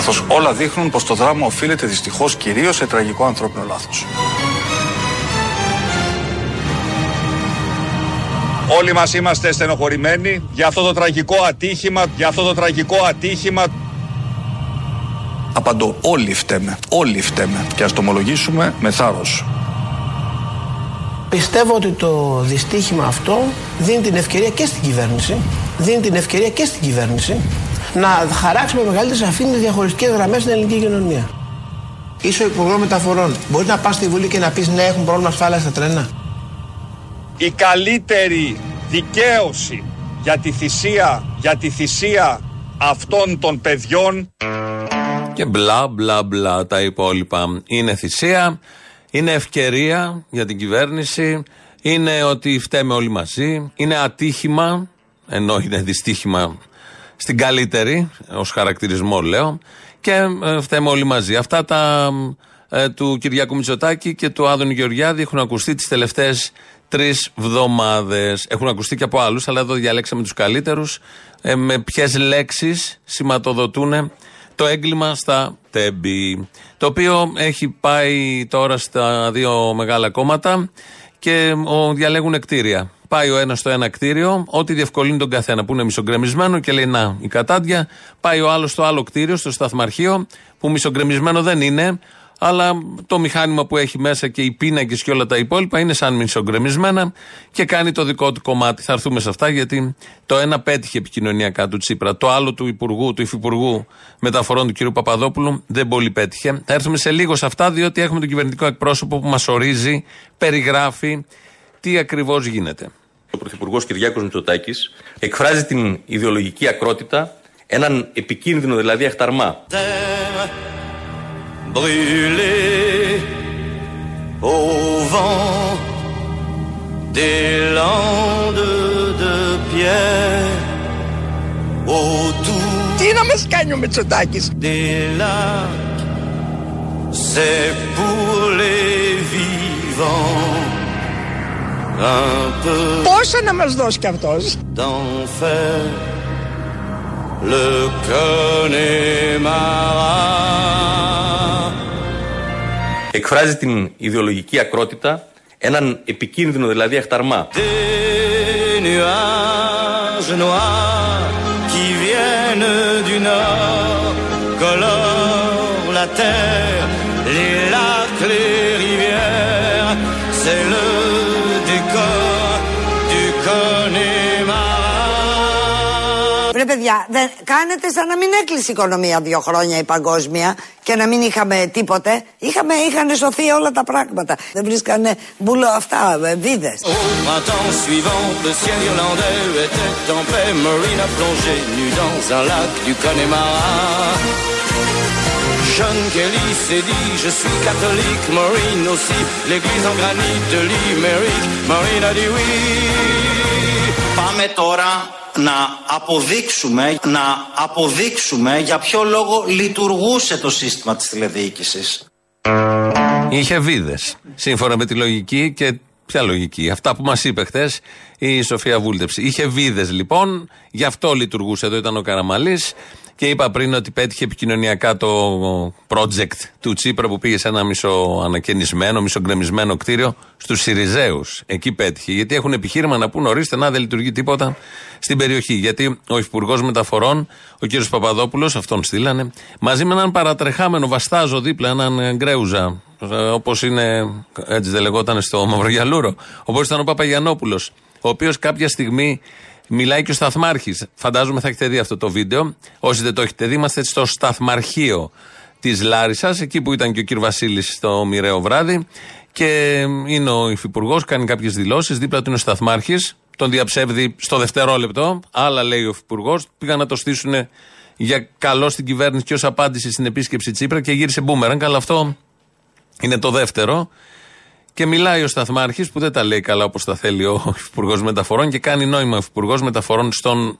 Καθώς όλα δείχνουν πως το δράμα οφείλεται δυστυχώς κυρίως σε τραγικό ανθρώπινο λάθος. Όλοι μας είμαστε στενοχωρημένοι για αυτό το τραγικό ατύχημα, για αυτό το τραγικό ατύχημα. Απαντώ, όλοι φταίμε, όλοι φταίμε και ας το ομολογήσουμε με θάρρος. Πιστεύω ότι το δυστύχημα αυτό δίνει την ευκαιρία και στην κυβέρνηση, δίνει την ευκαιρία και στην κυβέρνηση να χαράξει με μεγαλύτερη σαφήνεια διαχωριστικές γραμμές στην ελληνική κοινωνία. Είσαι ο Υπουργός Μεταφορών. Μπορείς να πας στη Βουλή και να πεις ναι, έχουν πρόβλημα ασφάλεια στα τρένα. Η καλύτερη δικαίωση για τη θυσία, για τη θυσία αυτών των παιδιών και μπλα μπλα μπλα τα υπόλοιπα. Είναι θυσία, είναι ευκαιρία για την κυβέρνηση, είναι ότι φταίμε όλοι μαζί, είναι ατύχημα, ενώ είναι δυστύχημα στην καλύτερη, ως χαρακτηρισμό λέω, και ε, φταίμε όλοι μαζί. Αυτά τα ε, του Κυριακού Μητσοτάκη και του Άδωνη Γεωργιάδη έχουν ακουστεί τις τελευταίες τρεις εβδομάδε. Έχουν ακουστεί και από άλλους, αλλά εδώ διαλέξαμε τους καλύτερους. Ε, με ποιες λέξεις σηματοδοτούν το έγκλημα στα τέμπη. Το οποίο έχει πάει τώρα στα δύο μεγάλα κόμματα και ο, διαλέγουν κτίρια. Πάει ο ένας στο ένα κτίριο, ό,τι διευκολύνει τον καθένα που είναι μισογκρεμισμένο και λέει Να, η κατάντια. Πάει ο άλλος στο άλλο κτίριο, στο σταθμαρχείο, που μισογκρεμισμένο δεν είναι, αλλά το μηχάνημα που έχει μέσα και οι πίνακες και όλα τα υπόλοιπα είναι σαν μισογκρεμισμένα και κάνει το δικό του κομμάτι. Θα έρθουμε σε αυτά γιατί το ένα πέτυχε επικοινωνιακά του Τσίπρα. Το άλλο του Υπουργού, του Υφυπουργού Μεταφορών του κ. Παπαδόπουλου δεν πολύ πέτυχε. Θα έρθουμε σε λίγο σε αυτά διότι έχουμε τον κυβερνητικό εκπρόσωπο που μας ορίζει, περιγράφει τι ακριβώς γίνεται. Ο Πρωθυπουργός Κυριάκος Μητσοτάκης εκφράζει την ιδεολογική ακρότητα, έναν επικίνδυνο δηλαδή αχταρμά. Brûlé au vent des landes de pierre autour Τι να μας κάνει ο Μητσοτάκης; des lacs c'est pour les vivants. un peu Πόσα να μας δώσει κι αυτός; D'enfer le Connemara. Εκφράζει την ιδεολογική ακρότητα, έναν επικίνδυνο δηλαδή αχταρμά. Ρε παιδιά, δεν, κάνετε σαν να μην έκλεισε η οικονομία δύο χρόνια η παγκόσμια και να μην είχαμε τίποτε. Είχαμε, είχαν σωθεί όλα τα πράγματα. Δεν βρίσκανε μπουλο αυτά, ε, βίδες. John Kelly s'est dit Je suis catholique, Maureen aussi L'église en granit de Limerick Maureen a dit oui Πάμε τώρα να αποδείξουμε, να αποδείξουμε για ποιο λόγο λειτουργούσε το σύστημα της τηλεδιοίκησης. Είχε βίδες, σύμφωνα με τη λογική και ποια λογική. Αυτά που μας είπε χθες η Σοφία Βούλτεψη. Είχε βίδες λοιπόν, γι' αυτό λειτουργούσε. Εδώ ήταν ο Καραμαλής και είπα πριν ότι πέτυχε επικοινωνιακά το project του Τσίπρα που πήγε σε ένα μισοανακαινισμένο, μισογκρεμισμένο κτίριο στους Σιριζέους. Εκεί πέτυχε. Γιατί έχουν επιχείρημα να πούν ορίστε να δεν λειτουργεί τίποτα στην περιοχή. Γιατί ο Υπουργός Μεταφορών, ο κ. Παπαδόπουλος, αυτόν στείλανε, μαζί με έναν παρατρεχάμενο βαστάζο δίπλα, έναν γκρέουζα, όπως είναι, έτσι δεν λεγόταν στο Μαυρογιαλούρο, όπως ήταν ο Παπαγιανόπουλος, ο οποίος κάποια στιγμή Μιλάει και ο Σταθμάρχης. Φαντάζομαι θα έχετε δει αυτό το βίντεο. Όσοι δεν το έχετε δει, είμαστε στο Σταθμαρχείο της Λάρισας, εκεί που ήταν και ο κ. Βασίλης το μοιραίο βράδυ. Και είναι ο Υφυπουργός, κάνει κάποιες δηλώσεις. Δίπλα του είναι ο Σταθμάρχης. Τον διαψεύδει στο δευτερόλεπτο. Άλλα λέει ο Υφυπουργός. Πήγαν να το στήσουν για καλό στην κυβέρνηση και ως απάντηση στην επίσκεψη Τσίπρα και γύρισε μπούμεραν. Καλά, αυτό είναι το δεύτερο. Και μιλάει ο Σταθμάρχης που δεν τα λέει καλά όπως τα θέλει ο Υπουργός Μεταφορών και κάνει νόημα ο Υπουργός Μεταφορών στον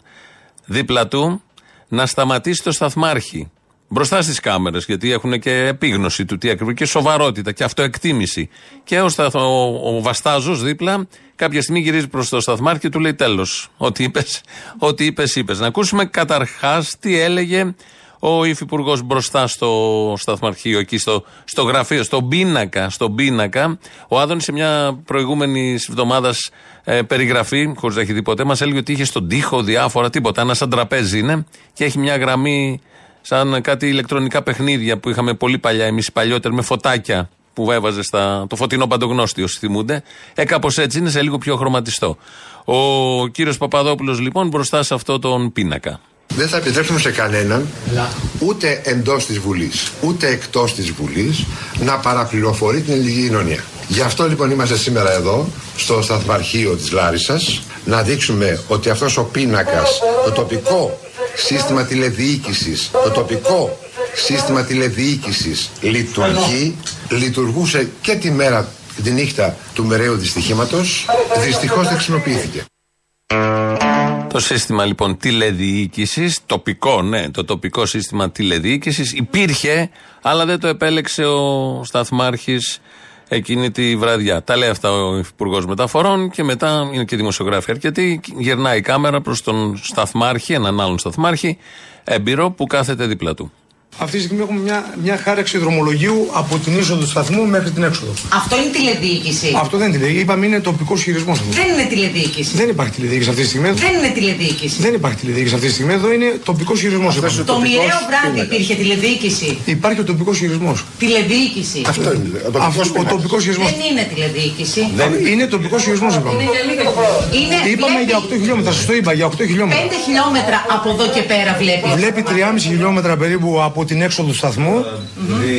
δίπλα του να σταματήσει το Σταθμάρχη μπροστά στις κάμερες, γιατί έχουν και επίγνωση του τι ακριβώς και σοβαρότητα και αυτοεκτίμηση. Και ο, ο, ο Βαστάζος δίπλα κάποια στιγμή γυρίζει προς το Σταθμάρχη και του λέει τέλος. Ό,τι είπες, ό,τι είπες, είπες. Να ακούσουμε καταρχάς τι έλεγε ο υφυπουργός μπροστά στο σταθμαρχείο, εκεί στο, στο γραφείο, στον πίνακα, στον πίνακα. Ο Άδωνης σε μια προηγούμενη εβδομάδας ε, περιγραφή, χωρίς να έχει δει ποτέ, μας έλεγε ότι είχε στον τοίχο διάφορα τίποτα. Ένα σαν τραπέζι είναι και έχει μια γραμμή σαν κάτι ηλεκτρονικά παιχνίδια που είχαμε πολύ παλιά εμείς παλιότερα με φωτάκια που έβαζε στα, το φωτεινό παντογνώστη, όσοι θυμούνται. Ε, κάπως έτσι είναι, σε λίγο πιο χρωματιστό. Ο κύριος Παπαδόπουλος λοιπόν μπροστά σε αυτό τον πίνακα. Δεν θα επιτρέψουμε σε κανέναν, ούτε εντός της Βουλής, ούτε εκτός της Βουλής, να παραπληροφορεί την ελληνική κοινωνία. Γι' αυτό λοιπόν είμαστε σήμερα εδώ, στο σταθμαρχείο της Λάρισας, να δείξουμε ότι αυτός ο πίνακας, το τοπικό σύστημα τηλεδιοίκησης, το τοπικό σύστημα τηλεδιοίκησης λειτουργεί, λειτουργούσε και τη μέρα και τη νύχτα του μεραίου δυστυχήματος, δυστυχώς δεν χρησιμοποιήθηκε. Το σύστημα λοιπόν τηλεδιοίκησης, τοπικό, ναι, το τοπικό σύστημα τηλεδιοίκησης υπήρχε, αλλά δεν το επέλεξε ο Σταθμάρχης εκείνη τη βραδιά. Τα λέει αυτά ο Υπουργός Μεταφορών και μετά είναι και δημοσιογράφοι αρκετοί. Γυρνάει η κάμερα προς τον Σταθμάρχη, έναν άλλον Σταθμάρχη, έμπειρο που κάθεται δίπλα του. Αυτή τη στιγμή έχουμε μια, μια χάραξη δρομολογίου από την είσοδο του σταθμού μέχρι την έξοδο. Αυτό είναι τηλεδιοίκηση. Αυτό δεν είναι τηλεδιοίκηση. Είπαμε είναι τοπικός χειρισμός. Δεν είναι τηλεδιοίκηση. Δεν υπάρχει τηλεδιοίκηση αυτή τη στιγμή. Δεν είναι τηλεδιοίκηση. Δεν υπάρχει τηλεδιοίκηση αυτή τη στιγμή. Εδώ είναι τοπικός χειρισμός. Το μοιραίο βράδυ υπήρχε τηλεδιοίκηση. Υπάρχει ο τοπικός χειρισμός. Τηλεδιοίκηση. Αυτό είναι. Ο τοπικός χειρισμός. Δεν είναι τηλεδιοίκηση. Είναι τοπικός χειρισμός, είπαμε. Είναι, Είπαμε βλέπει για 8 χιλιόμετρα. Σας το είπα για 8 χιλιόμετρα. 5 χιλιόμετρα από εδώ και πέρα βλέπει. Βλέπει 3,5 χιλιόμετρα περίπου από την έξοδο του σταθμού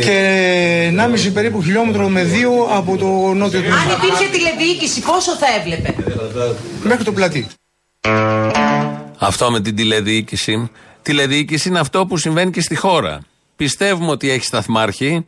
και 1,5 περίπου χιλιόμετρο με 2 από το νότιο του Αν υπήρχε τηλεδιοίκηση, πόσο θα έβλεπε; Μέχρι το πλατή. Αυτό με την τηλεδιοίκηση. Τηλεδιοίκηση είναι αυτό που συμβαίνει και στη χώρα. Πιστεύουμε ότι έχει σταθμάρχη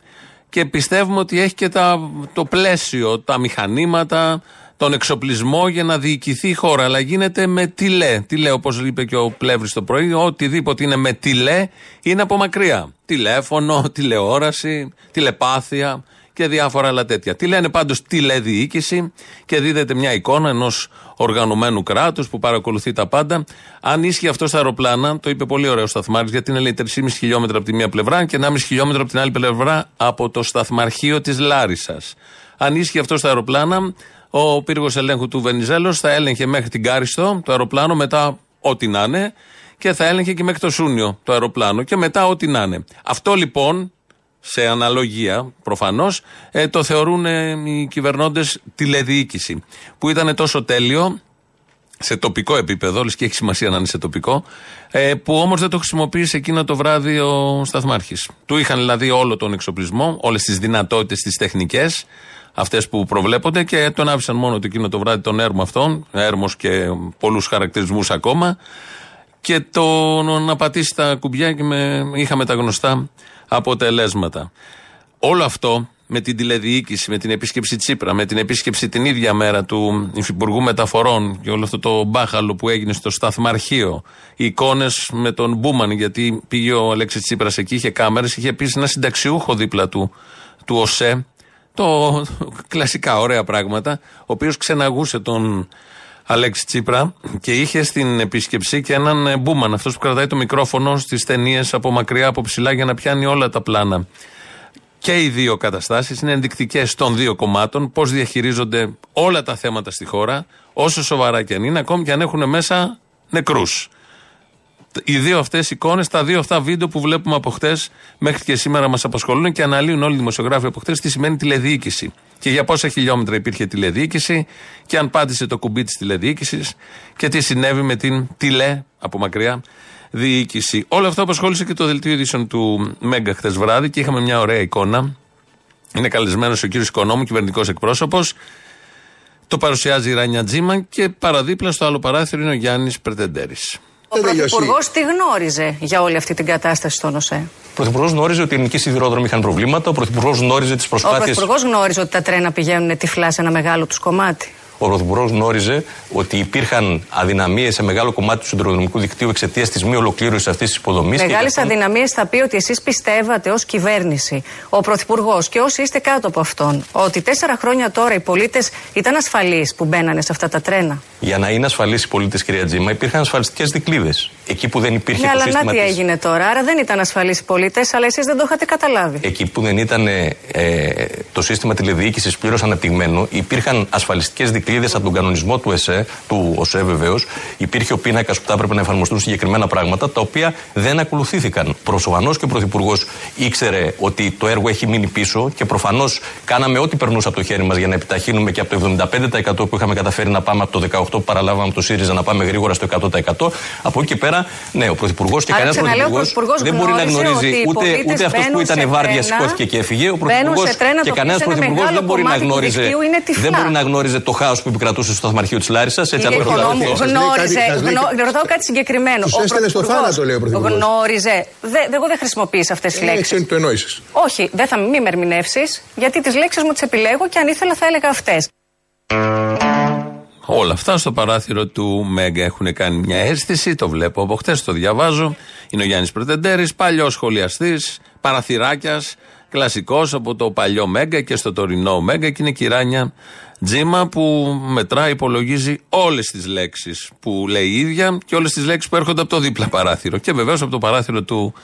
και πιστεύουμε ότι έχει και τα, το πλαίσιο, τα μηχανήματα, τον εξοπλισμό για να διοικηθεί η χώρα. Αλλά γίνεται με τηλέ. Τηλέ, όπως είπε και ο Πλεύρης το πρωί, οτιδήποτε είναι με τηλέ είναι από μακριά. Τηλέφωνο, τηλεόραση, τηλεπάθεια και διάφορα άλλα τέτοια. Τι λένε πάντως τηλεδιοίκηση και δίδεται μια εικόνα ενός οργανωμένου κράτους που παρακολουθεί τα πάντα. Αν ίσχυε αυτό στα αεροπλάνα, το είπε πολύ ωραίο ο Σταθμάρχης, γιατί είναι λέει 3,5 χιλιόμετρα από τη μία πλευρά και 1,5 χιλιόμετρα από την άλλη πλευρά από το σταθμαρχείο της Λάρισας. Αν ίσχυε αυτό στα αεροπλάνα, ο πύργος ελέγχου του Βενιζέλος θα έλεγχε μέχρι την Κάριστο το αεροπλάνο, μετά ό,τι να είναι, και θα έλεγχε και μέχρι το Σούνιο το αεροπλάνο και μετά ό,τι να είναι. Αυτό λοιπόν, σε αναλογία προφανώς, ε, το θεωρούν ε, οι κυβερνώντες τηλεδιοίκηση. Που ήταν τόσο τέλειο σε τοπικό επίπεδο, λες και έχει σημασία να είναι σε τοπικό, ε, που όμως δεν το χρησιμοποίησε εκείνο το βράδυ ο Σταθμάρχης. Του είχαν δηλαδή όλο τον εξοπλισμό, όλες τις δυνατότητες, τις τεχνικές, αυτές που προβλέπονται και τον άφησαν μόνο το εκείνο το βράδυ τον έρμο αυτόν, έρμος και πολλούς χαρακτηρισμούς ακόμα. Και το να πατήσει τα κουμπιά και με, είχαμε τα γνωστά αποτελέσματα. Όλο αυτό με την τηλεδιοίκηση, με την επίσκεψη Τσίπρα, με την επίσκεψη την ίδια μέρα του Υφυπουργού Μεταφορών και όλο αυτό το μπάχαλο που έγινε στο σταθμαρχείο, οι εικόνες με τον Μπούμαν, γιατί πήγε ο Αλέξης Τσίπρας εκεί, είχε κάμερες, είχε επίσης ένα συνταξιούχο δίπλα του, του ΟΣΕ, το κλασικά ωραία πράγματα, ο οποίος ξεναγούσε τον Αλέξη Τσίπρα και είχε στην επίσκεψη και έναν ε, μπούμαν, αυτός που κρατάει το μικρόφωνο στις ταινίες από μακριά, από ψηλά για να πιάνει όλα τα πλάνα. Και οι δύο καταστάσεις είναι ενδεικτικές των δύο κομμάτων, πώς διαχειρίζονται όλα τα θέματα στη χώρα, όσο σοβαρά και αν είναι, ακόμη και αν έχουν μέσα νεκρούς οι δύο αυτές εικόνες, τα δύο αυτά βίντεο που βλέπουμε από χτες μέχρι και σήμερα μας απασχολούν και αναλύουν όλοι οι δημοσιογράφοι από χτες τι σημαίνει τηλεδιοίκηση. Και για πόσα χιλιόμετρα υπήρχε τηλεδιοίκηση και αν πάτησε το κουμπί της τηλεδιοίκησης και τι συνέβη με την τηλε από μακριά διοίκηση. Όλο αυτό απασχόλησε και το δελτίο ειδήσεων του Μέγκα χτες βράδυ και είχαμε μια ωραία εικόνα. Είναι καλεσμένος ο κύριος Οικονόμου, κυβερνητικός εκπρόσωπος. Το παρουσιάζει η Ράνια Τζίμα και παραδίπλα στο άλλο παράθυρο είναι ο Γιάννης Πρετεντέρης. Ο Πρωθυπουργός τι γνώριζε για όλη αυτή την κατάσταση στον ΟΣΕ; Ο Πρωθυπουργός γνώριζε ότι οι ελληνικοί σιδηρόδρομοι είχαν προβλήματα. Ο Πρωθυπουργός γνώριζε τις προσπάθειε. Ο Πρωθυπουργός γνώριζε ότι τα τρένα πηγαίνουν τυφλά σε ένα μεγάλο τους κομμάτι. Ο Πρωθυπουργός γνώριζε ότι υπήρχαν αδυναμίες σε μεγάλο κομμάτι του σιδηροδρομικού δικτύου εξαιτίας της μη ολοκλήρωσης αυτής της υποδομής. Μεγάλες αυτό... αδυναμίες θα πει ότι εσείς πιστεύατε ως κυβέρνηση, ο Πρωθυπουργός και όσοι είστε κάτω από αυτόν, ότι τέσσερα χρόνια τώρα οι πολίτες ήταν ασφαλείς που μπαίνανε σε αυτά τα τρένα; Για να είναι ασφαλεί οι πολίτε, κυρία Τζίμα, υπήρχαν ασφαλιστικές δικλείδε. Εκεί που δεν υπήρχε Ναι, το αλλά σύστημα να τι της- έγινε τώρα. Άρα δεν ήταν ασφαλείς οι πολίτες, αλλά εσείς δεν το είχατε καταλάβει. Εκεί που δεν ήταν ε, το σύστημα τηλεδιοίκησης πλήρως αναπτυγμένο, υπήρχαν ασφαλιστικές δικλείδε από τον κανονισμό του ΕΣΕ, του ΟΣΕ βεβαίως. Υπήρχε ο πίνακας που θα έπρεπε να εφαρμοστούν συγκεκριμένα πράγματα, τα οποία δεν ακολουθήθηκαν. Προφανώ και ο Πρωθυπουργός ήξερε ότι το έργο έχει μείνει πίσω και προφανώς κάναμε ό,τι περνούσε από το χέρι μας για να επιταχύνουμε και από το 75% που είχαμε καταφέρει να πάμε από το 18% που παραλάβαμε από το ΣΥΡΙΖΑ να πάμε γρήγορα στο 100%. Από εκεί και πέρα, ναι, ο Πρωθυπουργός και Άρα, κανένας ξαναλέω, ο Πρωθυπουργός Πρωθυπουργός δεν μπορεί να γνώριζε γνωρίζει ότι οι ούτε, πολίτες ούτε αυτός που μπαίνουν ήταν σε βάρδια τρένα, σηκώθηκε και έφυγε. Ο μπαίνουν Πρωθυπουργός σε τρένα και το κανένας οποίο σε ένα Πρωθυπουργός μεγάλο δεν μπορεί να κομμάτι του γνώριζε. δικτύου είναι τυφλά. Δεν μπορεί να γνώριζε το χάος που επικρατούσε στο σταθμαρχείο της Λάρισας. Έτσι Κύριε αν Οικονόμου, το γνώριζε. σας λέει- γνω- Ρωτάω κάτι συγκεκριμένο. Τους Ο έστελνε στο Πρωθυπουργός θάνατο, λέει ο Πρωθυπουργός. Γνώριζε. Δε, δε- εγώ δεν χρησιμοποίησα αυτές τις Ε, λέξεις. ξέρει, το εννοήσεις. Όχι, δεν θα μη με ερμηνεύσεις, γιατί τις λέξεις μου τις επιλέγω και αν ήθελα θα έλεγα αυτές. Όλα αυτά στο παράθυρο του Μέγκα έχουν κάνει μια αίσθηση. Το βλέπω από χτε, το διαβάζω. Είναι ο Γιάννης Πρετεντέρης, παλιός σχολιαστής, παραθυράκιας, κλασικός από το παλιό Μέγκα και στο τωρινό Μέγκα. Και είναι κυράνια Τζίμα που μετρά, υπολογίζει όλες τις λέξεις που λέει η ίδια και όλες τις λέξεις που έρχονται από το δίπλα παράθυρο. Και βεβαίως από το παράθυρο του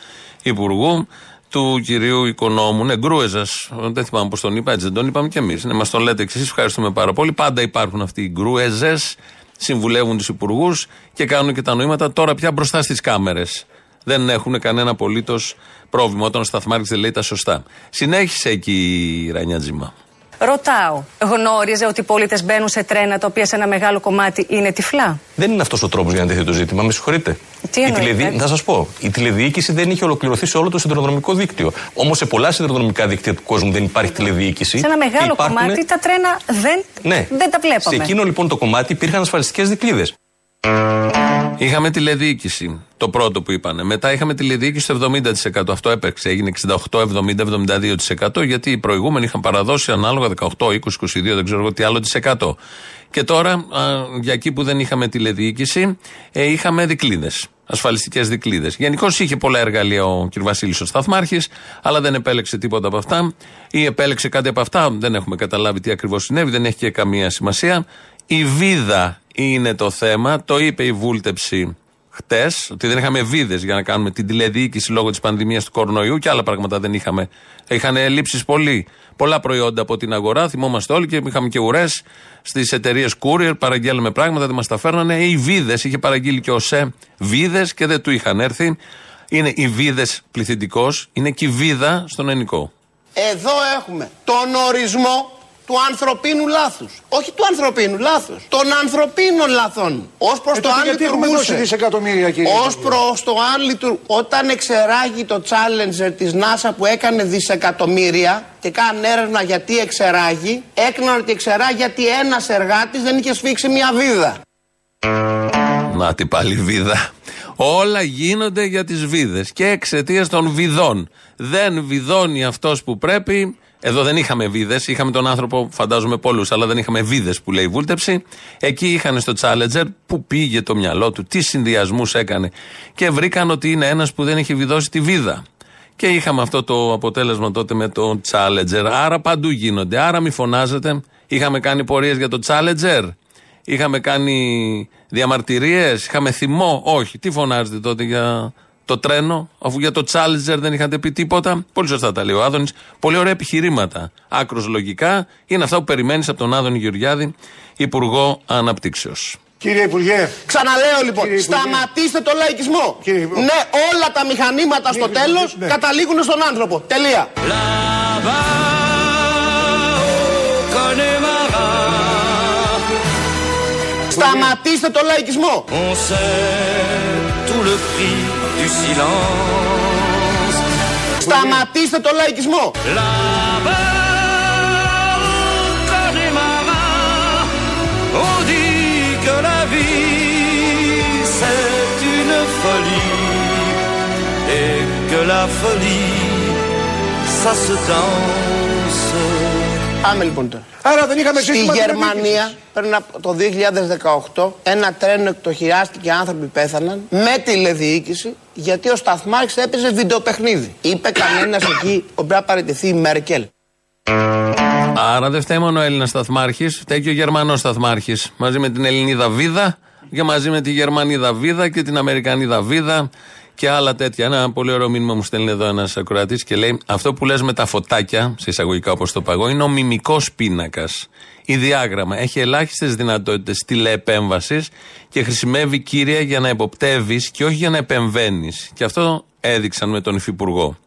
Υπουργού του κυρίου Οικονόμου. Ναι, γκρούεζας. Δεν θυμάμαι πώς τον είπα, έτσι δεν τον είπαμε κι εμείς. Ναι, μας τον λέτε και εσείς. Ευχαριστούμε πάρα πολύ. Πάντα υπάρχουν αυτοί οι γκρούεζες, συμβουλεύουν τους υπουργούς και κάνουν και τα νοήματα τώρα πια μπροστά στις κάμερες. Δεν έχουν κανένα απολύτως πρόβλημα όταν ο Σταθμάρχης δεν λέει τα σωστά. Συνέχισε εκεί η Ρανιάτζημα. Ρωτάω, γνώριζε ότι οι πολίτες μπαίνουν σε τρένα τα οποία σε ένα μεγάλο κομμάτι είναι τυφλά; Δεν είναι αυτός ο τρόπος για να τεθεί το ζήτημα. Με συγχωρείτε. Τι η εννοείτε; τηλεδι... Θα σας πω. Η τηλεδιοίκηση δεν είχε ολοκληρωθεί σε όλο το σιδηροδρομικό δίκτυο. Όμως σε πολλά σιδηροδρομικά δίκτυα του κόσμου δεν υπάρχει τηλεδιοίκηση. Σε ένα Και μεγάλο υπάρχουν- κομμάτι τα τρένα δεν, Ναι. δεν τα βλέπαμε. Σε εκείνο λοιπόν το κομμάτι υπήρχαν ασφαλιστικές δικλείδε. Είχαμε τηλεδιοίκηση. Το πρώτο που είπανε. Μετά είχαμε τηλεδιοίκηση στο 70%. Αυτό έπαιξε. Έγινε 68, 70, 72%. Γιατί οι προηγούμενοι είχαν παραδώσει ανάλογα 18, 20, 22, δεν ξέρω εγώ τι άλλο της εκατό. Και τώρα, α, για εκεί που δεν είχαμε τηλεδιοίκηση, ε, είχαμε δικλείδες. Ασφαλιστικές δικλείδες. Γενικώς είχε πολλά εργαλεία ο κ. Βασίλης ο Σταθμάρχης, αλλά δεν επέλεξε τίποτα από αυτά. Ή επέλεξε κάτι από αυτά, δεν έχουμε καταλάβει τι ακριβώς συνέβη, δεν έχει και καμία σημασία. Η βίδα είναι το θέμα. Το είπε η βούλτεψη χτες, ότι δεν είχαμε βίδες για να κάνουμε την τηλεδιοίκηση λόγω της πανδημίας του κορονοϊού και άλλα πράγματα δεν είχαμε. Είχαν λείψει πολύ. Πολλά προϊόντα από την αγορά, θυμόμαστε όλοι και είχαμε και ουρές στις εταιρείες courier, παραγγέλνουμε πράγματα, δεν μας τα φέρνανε. Οι βίδες, είχε παραγγείλει και ο ΣΕ βίδες και δεν του είχαν έρθει. Είναι οι βίδες πληθυντικός, είναι και η βίδα στον ενικό. Εδώ έχουμε τον ορισμό του ανθρωπίνου λάθους. Όχι του ανθρωπίνου λάθους. Των ανθρωπίνων λαθών. Ως προς Ε, το τότε αν γιατί έχουμε λειτουργούσε. δώσει δισεκατομμύρια, κύριε Ως Υπουργέ; προς το αν λειτουργούσε. Όταν εξεράγει το Challenger της NASA που έκανε δισεκατομμύρια και κάνει έρευνα γιατί εξεράγει, έκαναν ότι εξεράγει γιατί ένας εργάτης δεν είχε σφίξει μια βίδα. Να την πάλι βίδα. Όλα γίνονται για τις βίδες και εξαιτίας των βιδών. Δεν βιδώνει αυτός που πρέπει. Εδώ δεν είχαμε βίδες, είχαμε τον άνθρωπο, φαντάζομαι πολλούς, αλλά δεν είχαμε βίδες που λέει η βούλτεψη. Εκεί είχαν στο Challenger που πήγε το μυαλό του, τι συνδυασμούς έκανε. Και βρήκαν ότι είναι ένας που δεν είχε βιδώσει τη βίδα. Και είχαμε αυτό το αποτέλεσμα τότε με το Challenger. Άρα παντού γίνονται. Άρα μη φωνάζετε. Είχαμε κάνει πορείες για το Challenger. Είχαμε κάνει διαμαρτυρίες, είχαμε θυμό. Όχι. Τι φωνάζετε τότε για το τρένο, αφού για το Challenger δεν είχατε πει τίποτα. Πολύ σωστά τα λέει ο Άδωνης. Πολύ ωραία επιχειρήματα. Άκρος λογικά. Είναι αυτά που περιμένεις από τον Άδωνη Γεωργιάδη, Υπουργό Αναπτύξεως. Κύριε Υπουργέ, Ξαναλέω λοιπόν, Κύριε Υπουργέ. σταματήστε το λαϊκισμό. Κύριε Υπουργέ. Ναι, όλα τα μηχανήματα στο Κύριε τέλος Υπουργέ, ναι. καταλήγουν στον άνθρωπο. Τελεία. Σταματήστε το λαϊκισμό. On sait tout le prix du silence. Σταματήστε το λαϊκισμό. Là-bas, au Connemara, on dit que la vie c'est une folie et que la folie ça se danse. Πάμε λοιπόν τώρα. άρα δεν είχαμε Στη σύστημα Γερμανία πριν από το 2018 ένα τρένο εκτοχιάστηκε, άνθρωποι πέθαναν με τηλεδιοίκηση γιατί ο Σταθμάρχης έπαιζε βιντεοπαιχνίδι. Είπε κανένας εκεί ότι πρέπει να παραιτηθεί η Μέρκελ. Άρα δεν φταίει μόνο ο Έλληνας σταθμάρχης, φταίει και ο Γερμανός σταθμάρχης. Μαζί με την Ελληνίδα Βίδα και μαζί με τη Γερμανίδα Βίδα και την Αμερικανίδα Βίδα και άλλα τέτοια. Ένα πολύ ωραίο μήνυμα μου στέλνει εδώ ένας ακροατής και λέει: Αυτό που λες με τα φωτάκια, σε εισαγωγικά όπως το παγώ, είναι ο μιμικός πίνακας. Η διάγραμμα έχει ελάχιστες δυνατότητες τηλεεπέμβασης και χρησιμεύει κύρια για να εποπτεύεις και όχι για να επεμβαίνεις. Και αυτό έδειξαν με τον Υφυπουργό.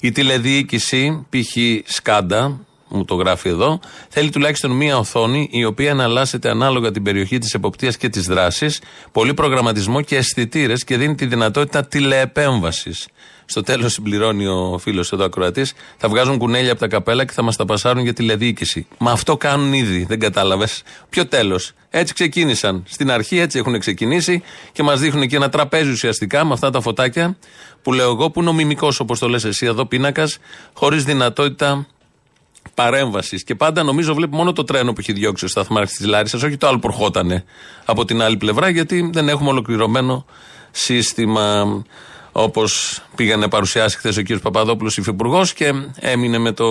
Η τηλεδιοίκηση, π.χ. Σκάντα, μου το γράφει εδώ, θέλει τουλάχιστον μία οθόνη η οποία εναλλάσσεται ανάλογα την περιοχή της εποπτείας και της δράσης, πολύ προγραμματισμό και αισθητήρες και δίνει τη δυνατότητα τηλεεπέμβασης. Στο τέλος, συμπληρώνει ο φίλος εδώ ακροατής, θα βγάζουν κουνέλια από τα καπέλα και θα μας τα πασάρουν για τηλεδιοίκηση. Μα αυτό κάνουν ήδη, δεν κατάλαβες. Ποιο τέλος. Έτσι ξεκίνησαν. Στην αρχή έτσι έχουν ξεκινήσει και μας δείχνουν και ένα τραπέζι ουσιαστικά με αυτά τα φωτάκια που λέω εγώ που είναι ο μιμικός όπως το λες εσύ εδώ πίνακας, χωρίς δυνατότητα παρέμβασης. Και πάντα νομίζω βλέπει μόνο το τρένο που έχει διώξει ο σταθμάρχης της Λάρισας, όχι το άλλο που ερχότανε από την άλλη πλευρά, γιατί δεν έχουμε ολοκληρωμένο σύστημα. Όπως πήγανε παρουσιάσει χθες ο κ. Παπαδόπουλος, υφυπουργός, και έμεινε με το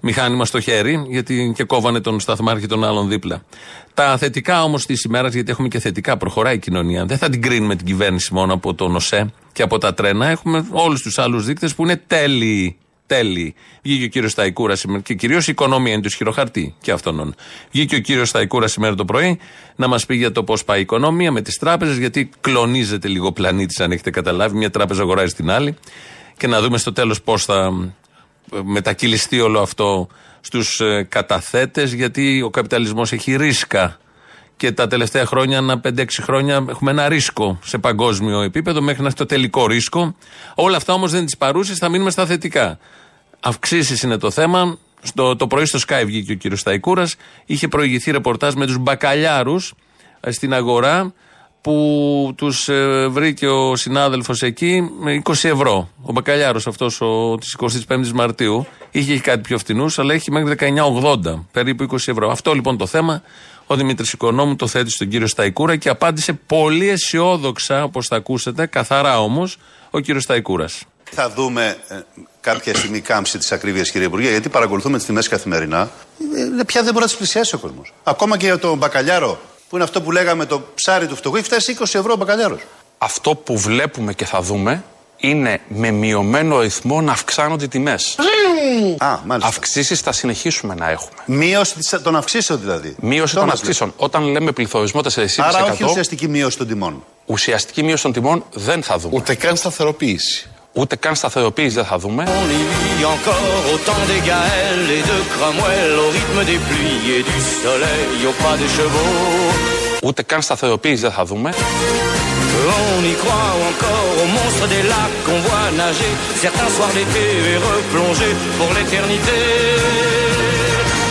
μηχάνημα στο χέρι, γιατί και κόβανε τον σταθμάρχη των άλλων δίπλα. Τα θετικά όμως της ημέρας, γιατί έχουμε και θετικά, προχωράει η κοινωνία. Δεν θα την κρίνουμε την κυβέρνηση μόνο από τον ΟΣΕ και από τα τρένα. Έχουμε όλους τους άλλους δείκτες που είναι τέλειοι. Τέλειοι. Βγήκε ο κύριος Σταϊκούρα σήμερα και κυρίως η οικονομία είναι το ισχυροχαρτί και αυτόν. Βγήκε ο κύριος Σταϊκούρα σήμερα το πρωί να μας πει για το πώς πάει η οικονομία με τις τράπεζες, γιατί κλονίζεται λίγο πλανήτης, αν έχετε καταλάβει. Μια τράπεζα αγοράζει την άλλη. Και να δούμε στο τέλος πώς θα μετακυλιστεί όλο αυτό στους ε, καταθέτες, γιατί ο καπιταλισμός έχει ρίσκα. Και τα τελευταία χρόνια, ένα 5-6 χρόνια, έχουμε ένα ρίσκο σε παγκόσμιο επίπεδο μέχρι να έχει το τελικό ρίσκο. Όλα αυτά όμως δεν είναι της παρούσης, θα μείνουμε στα θετικά. Αυξήσεις είναι το θέμα. Στο, το πρωί στο Sky βγήκε ο κύριος Σταϊκούρας. Είχε προηγηθεί ρεπορτάζ με τους μπακαλιάρους ε, στην αγορά που τους ε, βρήκε ο συνάδελφος εκεί με 20 ευρώ. Ο μπακαλιάρος αυτός της 25η Μαρτίου είχε και κάτι πιο φθηνού, αλλά έχει μέχρι 19,80 περίπου 20 ευρώ. Αυτό λοιπόν το θέμα. Ο Δημήτρης Οικονόμου το θέτει στον κύριο Σταϊκούρα και απάντησε πολύ αισιόδοξα, όπως θα ακούσετε, καθαρά όμως, ο κύριος Σταϊκούρας. Θα δούμε ε, κάποια στιγμή κάμψη τη ακρίβεια, κύριε Υπουργέ, γιατί παρακολουθούμε τις τιμές καθημερινά. Ε, πια δεν μπορεί να τις πλησιάσει ο κόσμος. Ακόμα και για τον μπακαλιάρο, που είναι αυτό που λέγαμε το ψάρι του φτωχού, έχει φτάσει 20 ευρώ ο μπακαλιάρος. Αυτό που βλέπουμε και θα δούμε είναι με μειωμένο ρυθμό να αυξάνονται οι τιμές. Α, μάλιστα. Αυξήσεις θα συνεχίσουμε να έχουμε. Μείωση της- των αυξήσεων δηλαδή. Μείωση Αυτό των μας αυξήσεων. Όταν λέμε πληθωρισμό 4,5%. Άρα όχι ουσιαστική μείωση των τιμών. ουσιαστική μείωση των τιμών δεν θα δούμε. Ούτε καν σταθεροποίηση. Ούτε καν σταθεροποίηση δεν θα δούμε. On y vit encore au temps des Gaëls et de Cromwell, au rythme des pluies et du soleil, au pas des chevaux. Ούτε καν σταθεροποίηση δεν θα δούμε. On y croit encore aux monstres des lacs qu'on voit nager certains soirs d'été et replonger pour l'éternité.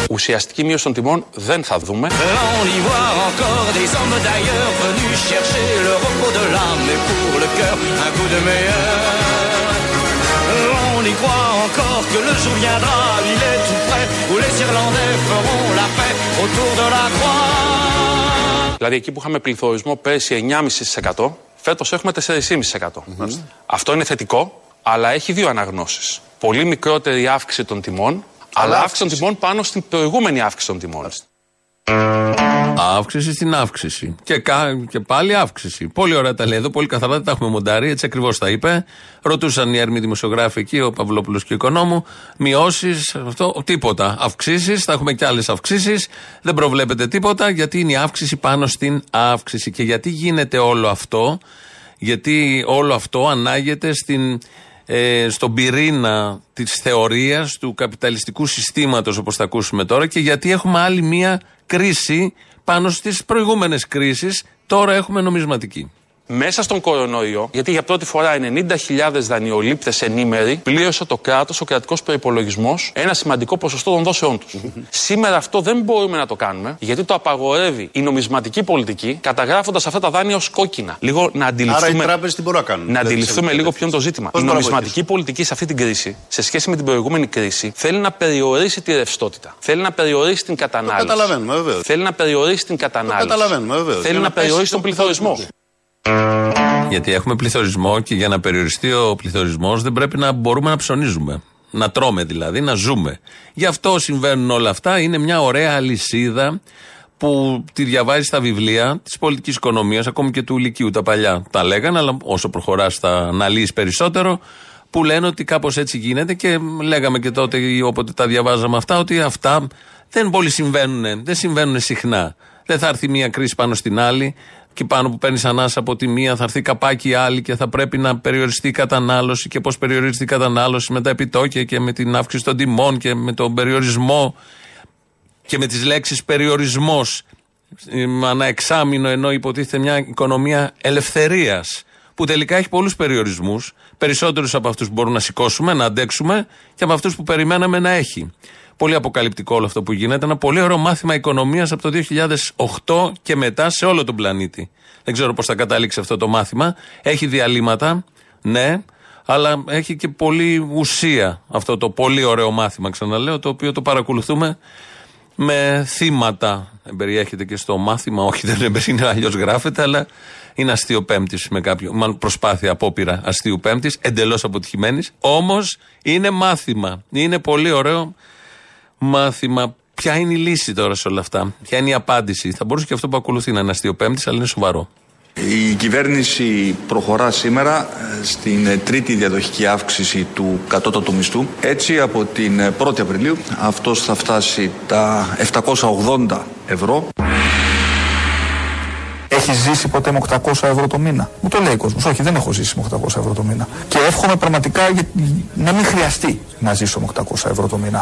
Ουσιαστική μείωση των τιμών δεν θα δούμε. On y voit que le jour viendra, il est tout près, où les Irlandais feront la paix autour de la croix. Δηλαδή εκεί που είχαμε πληθωρισμό πέρσι 9,5%, φέτος έχουμε 4,5%. Αυτό είναι θετικό, αλλά έχει δύο αναγνώσεις. Πολύ μικρότερη αύξηση των τιμών, αλλά αύξηση των τιμών πάνω στην προηγούμενη αύξηση των τιμών. Αύξηση στην αύξηση. Και, κα- και πάλι αύξηση. Πολύ ωραία τα λέει εδώ, πολύ καθαρά δεν τα έχουμε μοντάρει, έτσι ακριβώς τα είπε. Ρωτούσαν οι έρμοι δημοσιογράφοι εκεί, ο Παυλόπουλος και ο Οικονόμου, μειώσεις, αυτό, τίποτα. Αυξήσεις, θα έχουμε και άλλες αυξήσεις. Δεν προβλέπεται τίποτα, γιατί είναι η αύξηση πάνω στην αύξηση. Και γιατί γίνεται όλο αυτό, γιατί όλο αυτό ανάγεται στην, ε, στον πυρήνα της θεωρίας του καπιταλιστικού συστήματος όπως θα ακούσουμε τώρα και γιατί έχουμε άλλη μία κρίση πάνω στις προηγούμενες κρίσεις τώρα έχουμε νομισματική. Μέσα στον κορονοϊό, γιατί για πρώτη φορά 90.000 δανειολήπτες ενήμεροι πλήρωσε το κράτος, ο κρατικός προπολογισμό, ένα σημαντικό ποσοστό των δόσεών τους. Σήμερα αυτό δεν μπορούμε να το κάνουμε, γιατί το απαγορεύει η νομισματική πολιτική, καταγράφοντας αυτά τα δάνεια ως κόκκινα. Λίγο να αντιληφθούμε. Άρα οι τράπεζες τι μπορούν να κάνουν; Να Δηλαδή, αντιληφθούμε σε- λίγο ποιο είναι το ζήτημα. Πώς η μπορούν να νομισματική πολιτική σε αυτή την κρίση, σε σχέση με την προηγούμενη κρίση, θέλει να περιορίσει τη ρευστότητα. Θέλει να περιορίσει την κατανάλωση. καταλαβαίνουμε, βεβαίως. Θέλει να περιορίσει την κατανάλωση. καταλαβαίνουμε, βεβαίως. Θέλει Για να να πέσει περιορίσει τον τον πληθωρισμό. Γιατί έχουμε πληθωρισμό και για να περιοριστεί ο πληθωρισμός δεν πρέπει να μπορούμε να ψωνίζουμε. Να τρώμε δηλαδή, να ζούμε. Γι' αυτό συμβαίνουν όλα αυτά. Είναι μια ωραία αλυσίδα που τη διαβάζει στα βιβλία της πολιτικής οικονομίας, ακόμη και του Λυκείου. Τα παλιά τα λέγανε, αλλά όσο προχωράς, τα αναλύεις περισσότερο. Που λένε ότι κάπως έτσι γίνεται και λέγαμε και τότε, ή όποτε τα διαβάζαμε αυτά, ότι αυτά δεν πολύ συμβαίνουν, δεν συμβαίνουν συχνά. Δεν θα έρθει μία κρίση πάνω στην άλλη και πάνω που παίρνεις ανάσα από τη μία θα έρθει καπάκι άλλη και θα πρέπει να περιοριστεί η κατανάλωση και πώς περιορίζεται η κατανάλωση με τα επιτόκια και με την αύξηση των τιμών και με τον περιορισμό και με τις λέξεις περιορισμός. Ανά εξάμεινο ενώ υποτίθεται μια οικονομία ελευθερίας που τελικά έχει πολλούς περιορισμούς περισσότερους από αυτούς που μπορούμε να σηκώσουμε, να αντέξουμε και από αυτούς που περιμέναμε να έχει. Πολύ αποκαλυπτικό όλο αυτό που γίνεται. Ένα πολύ ωραίο μάθημα οικονομίας από το 2008 και μετά σε όλο τον πλανήτη. Δεν ξέρω πώς θα καταλήξει αυτό το μάθημα. Έχει διαλύματα, ναι, αλλά έχει και πολύ ουσία αυτό το πολύ ωραίο μάθημα, ξαναλέω, το οποίο το παρακολουθούμε με θύματα. Περιέχεται και στο μάθημα, όχι δεν είναι αλλιώς γράφεται, αλλά είναι αστείο πέμπτης με κάποιο. Μάλλον προσπάθεια, απόπειρα αστείου πέμπτης, εντελώς αποτυχημένης. Όμως είναι μάθημα. Είναι πολύ ωραίο μάθημα. Ποια είναι η λύση τώρα σε όλα αυτά, Ποια είναι η απάντηση; Θα μπορούσε και αυτό που ακολουθεί να είναι αστείο πέμπτης, αλλά είναι σοβαρό. Η κυβέρνηση προχωρά σήμερα ε, στην ε, τρίτη διαδοχική αύξηση του κατώτατου μισθού. Έτσι από την 1η Απριλίου αυτός θα φτάσει τα 780 ευρώ. Έχει ζήσει ποτέ με 800 ευρώ το μήνα. Μου το λέει ο κόσμος. Όχι, δεν έχω ζήσει με 800 ευρώ το μήνα. Και εύχομαι πραγματικά να μην χρειαστεί να ζήσω με 800 ευρώ το μήνα.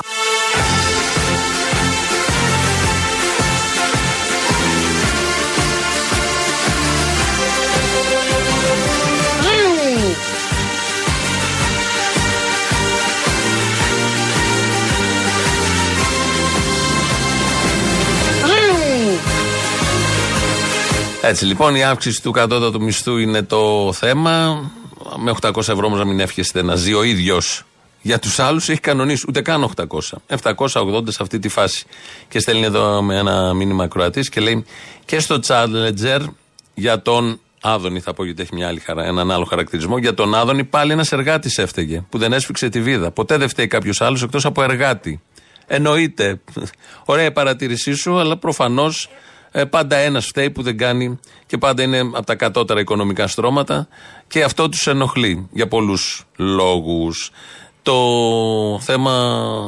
Έτσι λοιπόν η αύξηση του κατώτατου μισθού είναι το θέμα. Με 800 ευρώ όμως να μην εύχεστε να ζει ο ίδιος. Για τους άλλους έχει κανονίσει ούτε καν 800. 780 σε αυτή τη φάση. Και στέλνει εδώ με ένα μήνυμα Κροατή και λέει και στο Challenger για τον Άδωνη, θα πω γιατί έχει μια άλλη χαρά, έναν άλλο χαρακτηρισμό. Για τον Άδωνη πάλι ένας εργάτης έφταιγε που δεν έσφιξε τη βίδα. Ποτέ δεν φταίει κάποιος άλλος εκτός από εργάτη. Εννοείται. Ωραία η παρατήρησή σου, αλλά προφανώς ε, πάντα ένας φταίει που δεν κάνει και πάντα είναι από τα κατώτερα οικονομικά στρώματα και αυτό τους ενοχλεί για πολλούς λόγους. Το θέμα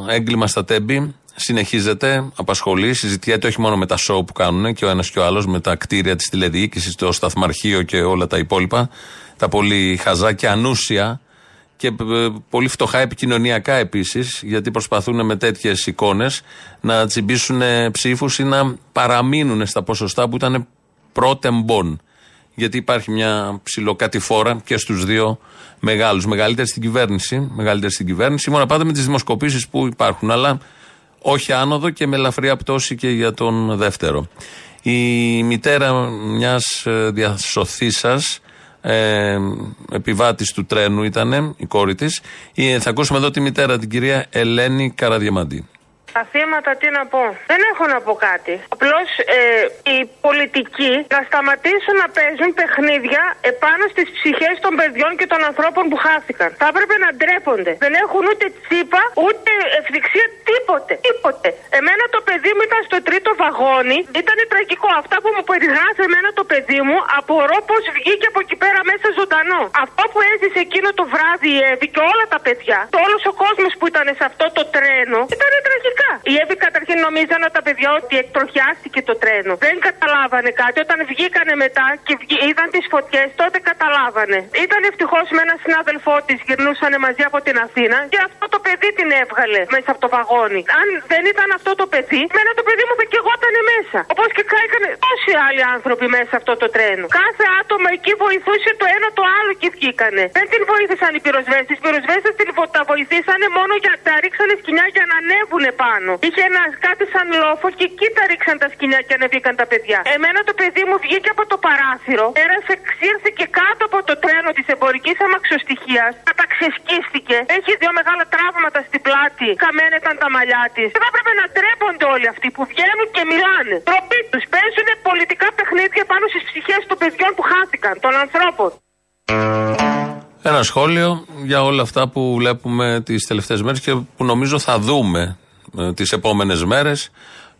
έγκλημα στα τέμπη συνεχίζεται, απασχολεί, συζητιέται όχι μόνο με τα σοου που κάνουν και ο ένας και ο άλλος, με τα κτίρια της τηλεδιοίκησης, το σταθμαρχείο και όλα τα υπόλοιπα, τα πολύ χαζά και ανούσια και ε, πολύ φτωχά επικοινωνιακά επίσης, γιατί προσπαθούν με τέτοιες εικόνες να τσιμπήσουν ψήφους ή να παραμείνουν στα ποσοστά που ήταν πρώτεμπον. Γιατί υπάρχει μια ψηλοκατηφόρα και στους δύο μεγάλους. Μεγαλύτερη στην κυβέρνηση, μεγαλύτερη στην κυβέρνηση, μόνο πάντα με τις δημοσκοπήσεις που υπάρχουν. Αλλά όχι άνοδο και με ελαφριά πτώση και για τον δεύτερο. Η μητέρα μιας ε, διασωθήσας ε, επιβάτης του τρένου ήταν, η κόρη της. Θα ακούσουμε εδώ τη μητέρα, την κυρία Ελένη Καραδιαμαντή. Τα θύματα τι να πω. Δεν έχω να πω κάτι. Απλώς ε, οι πολιτικοί να σταματήσουν να παίζουν παιχνίδια επάνω στις ψυχές των παιδιών και των ανθρώπων που χάθηκαν. Θα έπρεπε να ντρέπονται. Δεν έχουν ούτε τσίπα, ούτε ευθυξία, τίποτε. Τίποτε. Εμένα το παιδί μου ήταν στο τρίτο βαγόνι. Ήταν τραγικό. Αυτά που μου περιγράφει εμένα το παιδί μου, απορώ πώς βγήκε από εκεί πέρα μέσα ζωντανό. Αυτό που έζησε εκείνο το βράδυ η Εύη και όλα τα παιδιά, το όλος ο κόσμος που ήταν σε αυτό το τρένο, ήταν τραγικά. Η Εύη καταρχήν νομίζανε τα παιδιά ότι εκτροχιάστηκε το τρένο. Δεν καταλάβανε κάτι. Όταν βγήκανε μετά και είδαν τις φωτιές, τότε καταλάβανε. Ήταν ευτυχώς με ένα συνάδελφό της, γυρνούσαν μαζί από την Αθήνα και αυτό το παιδί την έβγαλε μέσα από το βαγόνι. Αν δεν ήταν αυτό το παιδί, μένα το παιδί μου θα και μέσα. Όπως και κάηκαν τόσοι άλλοι άνθρωποι μέσα αυτό το τρένο. Κάθε άτομο εκεί βοηθούσε το ένα το άλλο και βγήκανε. Δεν την βοήθησαν οι πυροσβέστες. Οι πυροσβέστες την τα βοηθήσανε μόνο για τα ρίξανε σκηνιά για να ανέβουν πάνω. Είχε ένα κάτι σαν λόφος και εκεί τα ρίξαν τα σκηνιά και ανεβήκαν τα παιδιά. Εμένα το παιδί μου βγήκε από το παράθυρο, πέρασε, ξύρθηκε κάτω από το τρένο της εμπορικής αμαξοστοιχείας, καταξεσκίστηκε. Έχει δύο μεγάλα τραύματα στην πλάτη, καμένα ήταν τα μαλλιά της. Δεν θα έπρεπε να τρέπονται όλοι αυτοί που βγαίνουν και μιλάνε. Τροπή τους παίζουν πολιτικά παιχνίδια πάνω στις ψυχές των παιδιών που χάθηκαν, των ανθρώπων. Ένα σχόλιο για όλα αυτά που βλέπουμε τις τελευταίες μέρες και που νομίζω θα δούμε ε, τις επόμενες μέρες.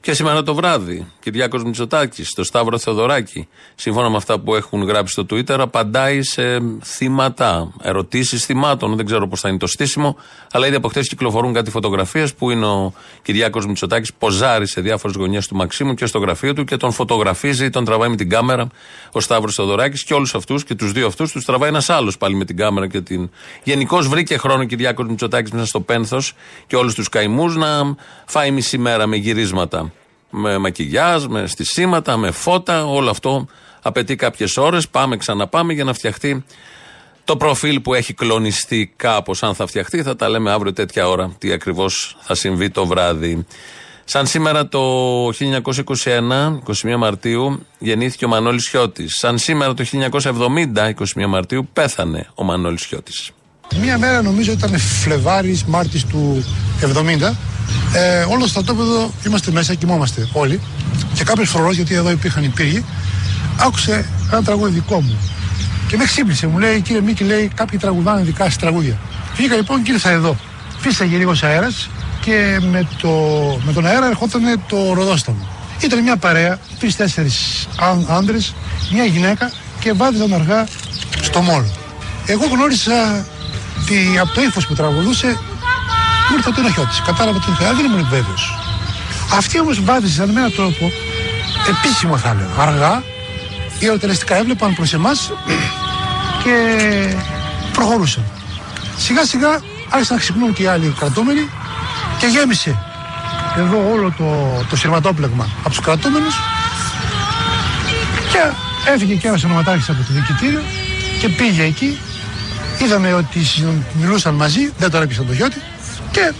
Και σήμερα το βράδυ, Κυριάκος Μητσοτάκης, στο Σταύρο Θεοδωράκη, σύμφωνα με αυτά που έχουν γράψει στο Twitter, απαντάει σε θύματα, ερωτήσεις θυμάτων. Δεν ξέρω πώς θα είναι το στήσιμο, αλλά ήδη από χτε κυκλοφορούν κάτι φωτογραφίες που είναι ο Κυριάκος Μητσοτάκης ποζάρει σε διάφορες γωνιές του Μαξίμου και στο γραφείο του και τον φωτογραφίζει, τον τραβάει με την κάμερα ο Σταύρος Θεοδωράκης και όλους αυτούς και τους δύο αυτούς τους τραβάει ένας άλλος πάλι με την κάμερα και την. Γενικώς βρήκε χρόνο ο Κυριάκος Μητσοτάκης μέσα στο πένθος και όλους τους καημούς να φάει μισή μέρα με γυρίσματα με μακιγιάζ, με στισίματα, με φώτα. Όλο αυτό απαιτεί κάποιες ώρες. Πάμε, ξαναπάμε για να φτιαχτεί το προφίλ που έχει κλονιστεί κάπως. Αν θα φτιαχτεί, θα τα λέμε αύριο τέτοια ώρα. Τι ακριβώς θα συμβεί το βράδυ. Σαν σήμερα το 1921, 21 Μαρτίου, γεννήθηκε ο Μανώλης Χιώτης. Σαν σήμερα το 1970, 21 Μαρτίου, πέθανε ο Μανώλης Χιώτης. Μία μέρα νομίζω ήταν Φλεβάρης, Μάρτης του 70 ε, όλο στο τόπεδο είμαστε μέσα, κοιμόμαστε όλοι. Και κάποιος φρουρός, γιατί εδώ υπήρχαν οι πύργοι, άκουσε ένα τραγούδι δικό μου. Και με ξύπνησε, μου λέει, κύριε Μίκη, λέει, κάποιοι τραγουδάνε δικά σας τραγούδια. Βγήκα λοιπόν και ήρθα εδώ. Φύσαγε λίγος αέρας και με, το, με τον αέρα ερχόταν το ροδόσταμο. Ήταν μια παρέα, τρει-τέσσερι άντρες, μια γυναίκα και βάδιζαν αργά στο μόλο. Εγώ γνώρισα τη, από το ύφος που τραγουδούσε μου ήρθε το χιό της. Κατάλαβα την θεά, δεν ήμουν βέβαιος. Αυτοί όμως βάδιζαν με έναν τρόπο επίσημο θα λέω. Αργά, ερωτελεστικά έβλεπαν προς εμάς και προχωρούσαν. Σιγά σιγά άρχισαν να ξυπνούν και οι άλλοι κρατούμενοι και γέμισε εδώ όλο το, το σειρματόπλεγμα από τους κρατούμενου και έφυγε και ένας ονοματάρχης από το διοικητήριο και πήγε εκεί. Είδαμε ότι μιλούσαν μαζί, δεν τον έπεισε το γιώτη και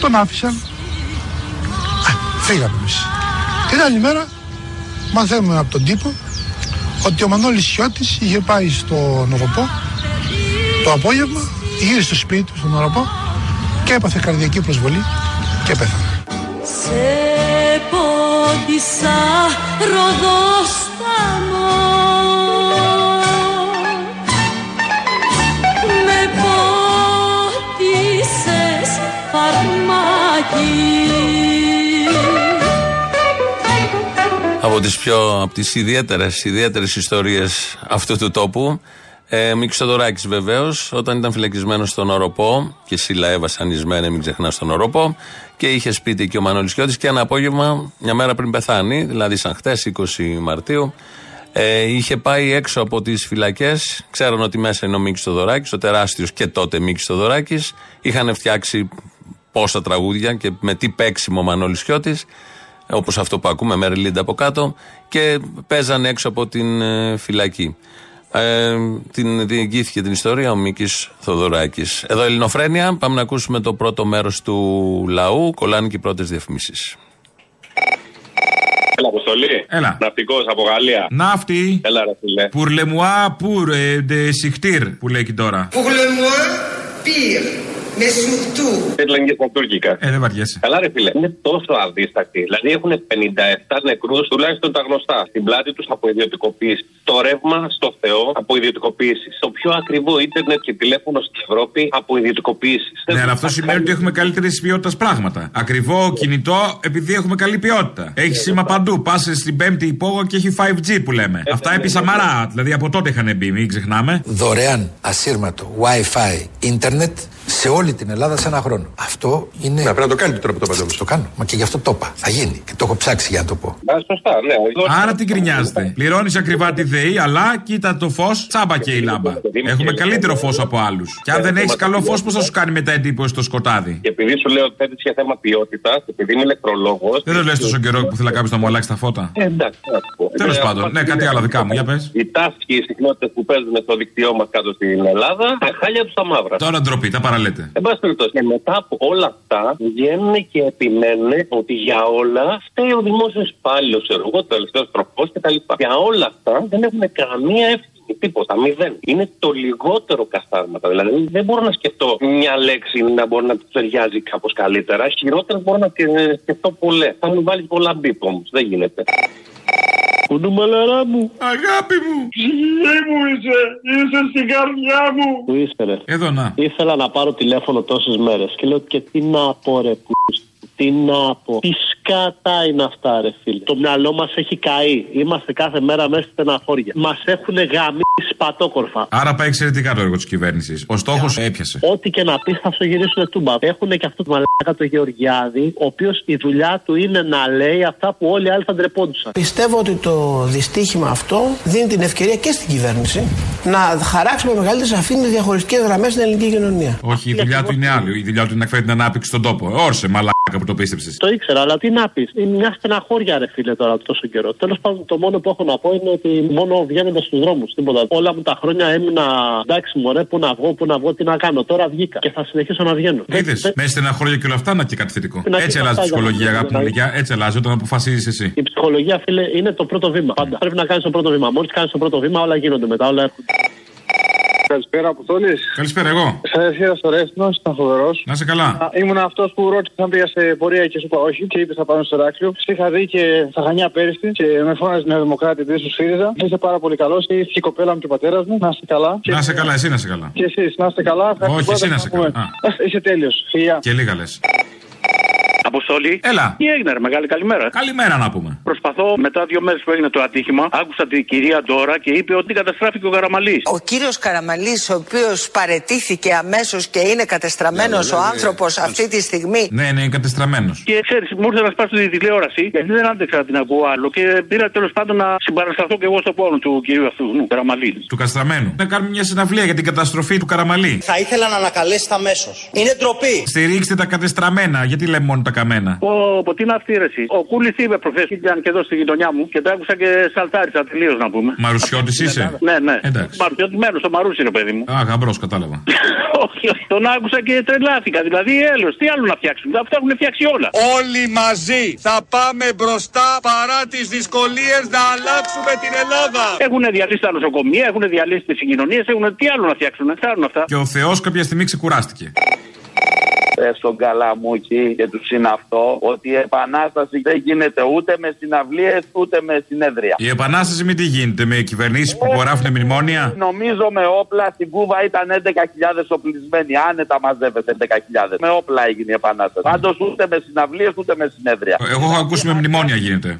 τον άφησαν. Α, φύγαμε εμείς. Την άλλη μέρα μαθαίνουμε από τον τύπο ότι ο Μανώλης Σιώτης είχε πάει στο Νοροπό το απόγευμα, γύρισε στο σπίτι του στον Νοροπό και έπαθε καρδιακή προσβολή και πέθανε. Σε πόντισα ροδόσταμο Από τις πιο, από τις ιδιαίτερες, ιδιαίτερες ιστορίες αυτού του τόπου ε, Μίκης Θοδωράκης βεβαίως όταν ήταν φυλακισμένος στον Οροπό και Σίλα Εύα σανισμένη μην ξεχνάς στον Οροπό και είχε σπίτι και ο Μανώλης Κιώτης και ένα απόγευμα μια μέρα πριν πεθάνει δηλαδή σαν χτες 20 Μαρτίου ε, είχε πάει έξω από τις φυλακές. Ξέραν ότι μέσα είναι ο Μίκη Θοδωράκης, ο τεράστιος και τότε Μίκη Θοδωράκης. Είχαν φτιάξει πόσα τραγούδια και με τι παίξιμο ο Μανώλης Χιώτης όπως αυτό που ακούμε με ρελίντα από κάτω και παίζανε έξω από την ε, φυλακή. Ε, την διηγήθηκε την ιστορία ο Μίκης Θοδωράκης. Εδώ Ελληνοφρένια, πάμε να ακούσουμε το πρώτο μέρος του λαού, κολλάνε και οι πρώτες διαφημίσεις. Έλα, Αποστολή. Έλα. Ναυτικός από Γαλλία. Ναύτη. Έλα, ρε φίλε. Pour le moi, pour euh, de sichtir, που λέει και τώρα. Pour le moins, pire. Mais surtout. Λένε και στα τουρκικά. Ε, δεν βαριέσαι. Καλά, ρε φίλε. Είναι τόσο αδίστακτοι. Δηλαδή έχουν 57 νεκρούς, τουλάχιστον τα γνωστά. Στην πλάτη τους από ιδιωτικοποίηση. Το ρεύμα στο Θεό από ιδιωτικοποίηση. Το πιο ακριβό ίντερνετ και τηλέφωνο στην Ευρώπη από ιδιωτικοποίηση. Ναι, αλλά αυτό σημαίνει ότι έχουμε καλύτερη ποιότητας πράγματα. Ακριβό κινητό επειδή έχουμε καλή ποιότητα. Έχεις σήμα παντού. Πας στην πέμπτη υπόγο και έχει 5G που λέμε. Αυτά επί Σαμαρά. Δηλαδή από τότε είχαν μπει, μην ξεχνάμε. Δωρεάν ασύρματο WiFi ίντερνετ σε όλη την Ελλάδα σε ένα χρόνο. Αυτό είναι. Να πρέπει να το κάνει τώρα που το παντό. Το κάνω. Μα και γι' αυτό το είπα. Θα γίνει. Και το έχω ψάξει για να το πω. Α, σωστά, ναι. Άρα τι γκρινιάζετε. Πληρώνεις ακριβά τη ΔΕΗ, αλλά κοίτα το φως, τσάμπα και η λάμπα. Έχουμε καλύτερο φως από άλλους. Και αν δεν έχεις καλό φως, πώς θα σου κάνει μετά εντύπωση στο σκοτάδι; Και επειδή σου λέω ότι θέτεις για θέμα ποιότητας, επειδή είμαι ηλεκτρολόγο. Δεν το λες τόσο καιρό που θέλει κάποιο να μου αλλάξεις τα φώτα; Ε, εντάξει, Τέλος πάντων, ναι, κάτι άλλο δικά μου, για πες. Οι τάσει και οι συχνότητες που παίζουν στο δίκτυό μας κάτω στην Ελλάδα, τα χάλια τους τα μαύρα. Τώρα ντροπή, τα παραλέτε. Εν πάση περιπτώσει, και μετά από όλα αυτά βγαίνουν και επιμένουν ότι για όλα φταίει ο δημόσιος υπάλληλος, ξέρω εγώ, το τελευταίος τροπό κτλ. Για όλα αυτά δεν έχουν καμία ευθύνη. Τίποτα, μηδέν. Είναι το λιγότερο καθάρματα. Δηλαδή δεν μπορώ να σκεφτώ μια λέξη να μπορεί να του ταιριάζει κάπως καλύτερα. Χειρότερα μπορώ να σκεφτώ πολλές. Θα μου βάλεις πολλά μπίπ όμως. Δεν γίνεται. Κουντούμαλαρά μου. Αγάπη μου. Ψυχή μου είσαι. Είσαι στην καρδιά μου. Που είσαι ρε; Εδώ να. Ήθελα να πάρω τηλέφωνο τόσες μέρες και λέω και τι να πω ρε που. Τι να πω. Τι σκάτα είναι αυτά, ρε φίλε. Το μυαλό μας έχει καεί. Είμαστε κάθε μέρα μέσα στη στεναχώρια. Μας έχουν γαμίσει πατόκορφα. Άρα πάει εξαιρετικά το έργο της κυβέρνησης. Ο στόχος έπιασε. Ό,τι και να πεις θα στο γυρίσουν τούμπα. Έχουν και αυτό το μαλάκα το Γεωργιάδη, ο οποίος η δουλειά του είναι να λέει αυτά που όλοι οι άλλοι θα ντρεπόντουσαν. Πιστεύω ότι το δυστύχημα αυτό δίνει την ευκαιρία και στην κυβέρνηση να χαράξει με μεγαλύτερη σαφήνεια διαχωριστικές γραμμές στην ελληνική κοινωνία. Όχι, η δουλειά του είναι άλλη. Η δουλειά του είναι να φέρει την ανάπτυξη στον τόπο. Όρσε, μαλάκα που το πίστεψε. Το ήξερα, αλλά τι να πεις. Είναι μια στεναχώρια, ρε φίλε, τώρα τόσο καιρό. Τέλος πάντων, το μόνο που έχω να πω είναι ότι μόνο βγαίνοντα στους δρόμους. Τίποτα. Όλα μου τα χρόνια έμεινα εντάξει, μωρέ, πού να βγω, πού να βγω, τι να κάνω. Τώρα βγήκα και θα συνεχίσω να βγαίνω. Είδες, μέσα στεναχώρια και όλα αυτά να και κάτι θετικό. Να Έτσι και αλλάζει η αυτά, ψυχολογία, για- αγάπη μου γλυκιά. Έτσι αλλάζει όταν αποφασίζεις εσύ. Η ψυχολογία, φίλε, είναι το πρώτο βήμα. Πάντα πρέπει να κάνεις το πρώτο βήμα. Μόλις κάνεις το πρώτο βήμα, όλα γίνονται μετά. Όλα έρχονται. Καλησπέρα, Αποστόλη. Καλησπέρα, εγώ. Σε έφυγα στο ρέστινο, ήταν φοβερός. Να σε καλά. Ήμουν αυτός που ρώτησε αν πήγα σε πορεία και σου είπα όχι και είπες θα πάω στο Ράκλειο. Σε είχα δει και στα Χανιά πέρυσι και με φώναζε Νέα Δημοκράτη πριν σου ΣΥΡΙΖΑ. Είσαι πάρα πολύ καλός και ήρθε η κοπέλα μου και ο πατέρας μου. Να είστε καλά. Να σε καλά, εσύ να σε καλά. Και εσείς, να είστε καλά. Ευχαριστώ Όχι, πάρα εσύ να πολύ σε πούμε. καλά. Είσαι τέλειος. Φιλιά. Και λίγα λες. Αποστολή. Έλα. Τι έγινε, ρε, μεγάλη καλημέρα. Καλημέρα να πούμε. Προσπαθώ μετά δύο μέρες που έγινε το ατύχημα, άκουσα την κυρία Ντόρα και είπε ότι καταστράφηκε ο Καραμαλής. Ο κύριος Καραμαλής, ο οποίος παρετήθηκε αμέσως και είναι κατεστραμμένος ο άνθρωπος αυτή τη στιγμή. Ναι, ναι, είναι κατεστραμμένος. Και ξέρεις, μου ήρθε να σπάσω τη τηλεόραση, γιατί δεν άντεξα να την ακούω άλλο. Και πήρα τέλος πάντων να συμπαρασταθώ και εγώ στο πόνο του κυρίου αυτού, νου, Καραμαλής. Του καστραμένου. Να κάνουμε μια συναυλία για την καταστροφή του Καραμαλή. Θα ήθελα να ανακαλέσετε αμέσως. Είναι ντροπή. Στηρίξτε τα κατεστραμμένα. Γιατί λέμε μόνο τα καμένα. Ο, από τι είναι αυτή ρε, εσύ; Ο Κούλης είπε προχθές και ήταν και εδώ στη γειτονιά μου και το άκουσα και σαλτάρισα τελείως να πούμε. Μαρουσιώτης είσαι; Ναι, ναι. Εντάξει. Μαρουσιωτημένο στο Μαρούσι, ρε παιδί μου. Α, γαμπρός, κατάλαβα. όχι, όχι. Τον άκουσα και τρελάθηκα. Δηλαδή, έλεος, τι άλλο να φτιάξουν. Αυτά έχουν φτιάξει όλα. Όλοι μαζί θα πάμε μπροστά παρά τις δυσκολίες να αλλάξουμε την Ελλάδα. Έχουν διαλύσει τα νοσοκομεία, έχουν διαλύσει τις συγκοινωνίες, έχουν τι άλλο να φτιάξουν. Τι άλλο αυτά. Και ο Θεός κάποια στιγμή ξεκουράστηκε. Ε, στον Καλαμούκη και τους συναυτό ότι η επανάσταση δεν γίνεται ούτε με συναυλίες ούτε με συνέδρια. Η επανάσταση με τι γίνεται, με κυβερνήσεις που υπογράφουν μνημόνια; Νομίζω με όπλα στην Κούβα ήταν 11.000 οπλισμένοι. Άνετα μαζεύεται 11.000. Με όπλα έγινε η επανάσταση. Πάντως ούτε με συναυλίες ούτε με συνέδρια. Εγώ έχω ακούσει με μνημόνια γίνεται.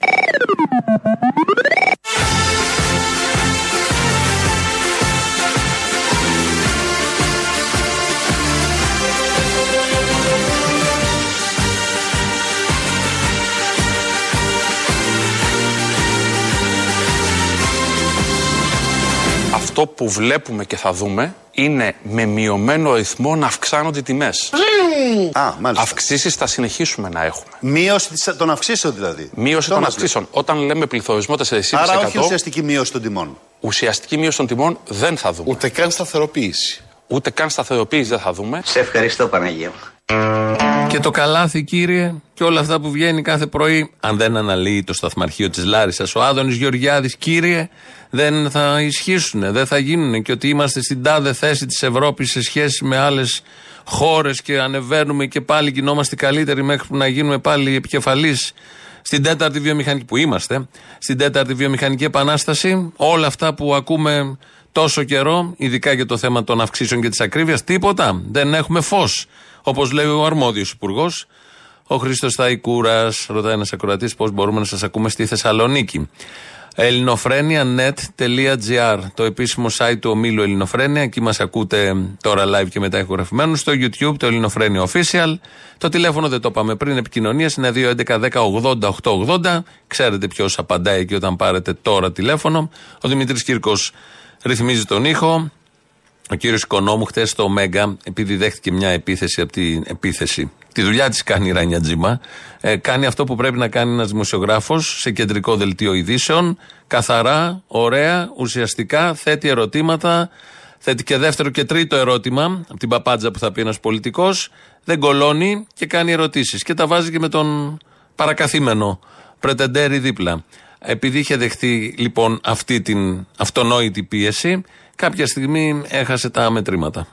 Αυτό που βλέπουμε και θα δούμε είναι με μειωμένο ρυθμό να αυξάνονται οι τιμές. Α, μάλιστα. Αυξήσεις θα συνεχίσουμε να έχουμε. Μείωση της- των αυξήσεων δηλαδή. Μείωση Το των να αυξήσεων. Όταν λέμε πληθωρισμό 4,5%. Άρα όχι ουσιαστική μείωση των τιμών. ουσιαστική μείωση των τιμών δεν θα δούμε. Ούτε καν σταθεροποίηση. Ούτε καν σταθεροποίηση δεν θα δούμε. Σε ευχαριστώ Παναγία. Και το καλάθι, κύριε, και όλα αυτά που βγαίνει κάθε πρωί, αν δεν αναλύει το σταθμαρχείο της Λάρισας, ο Άδωνης Γεωργιάδης, κύριε, δεν θα ισχύσουν, δεν θα γίνουν. Και ότι είμαστε στην τάδε θέση της Ευρώπης σε σχέση με άλλες χώρες και ανεβαίνουμε και πάλι γινόμαστε καλύτεροι μέχρι που να γίνουμε πάλι επικεφαλεί στην τέταρτη βιομηχανική που είμαστε, στην τέταρτη βιομηχανική επανάσταση. Όλα αυτά που ακούμε τόσο καιρό, ειδικά για το θέμα των αυξήσεων και της ακρίβειας, τίποτα. Δεν έχουμε φως. Όπως λέει ο αρμόδιος υπουργός, ο Χρήστος Θαϊκούρας. Ρωτάει ένας ακροατής πώς μπορούμε να σας ακούμε στη Θεσσαλονίκη. ελληνοφρένια.net.gr Το επίσημο site του ομίλου Ελληνοφρένια. Εκεί μας ακούτε τώρα live και μετά ηχογραφημένους. Στο YouTube το Ελληνοφρένια Official. Το τηλέφωνο δεν το είπαμε πριν. Επικοινωνία είναι 2.11.10.80.880. Ξέρετε ποιος απαντάει εκεί όταν πάρετε τώρα τηλέφωνο. Ο Δημήτρης Κύρκος ρυθμίζει τον ήχο. Ο κύριος Οικονόμου χθες στο Μέγκα, επειδή δέχτηκε μια επίθεση από την επίθεση, τη δουλειά της κάνει η Ράνια Τζίμα, ε, κάνει αυτό που πρέπει να κάνει ένας δημοσιογράφος σε κεντρικό δελτίο ειδήσεων. Καθαρά, ωραία, ουσιαστικά, θέτει ερωτήματα. Θέτει και δεύτερο και τρίτο ερώτημα από την παπάντζα που θα πει ένας πολιτικός. Δεν κολώνει και κάνει ερωτήσεις. Και τα βάζει και με τον παρακαθήμενο πρετεντέρι δίπλα. Επειδή είχε δεχτεί λοιπόν αυτή την αυτονόητη πίεση, κάποια στιγμή έχασε τα μετρήματα.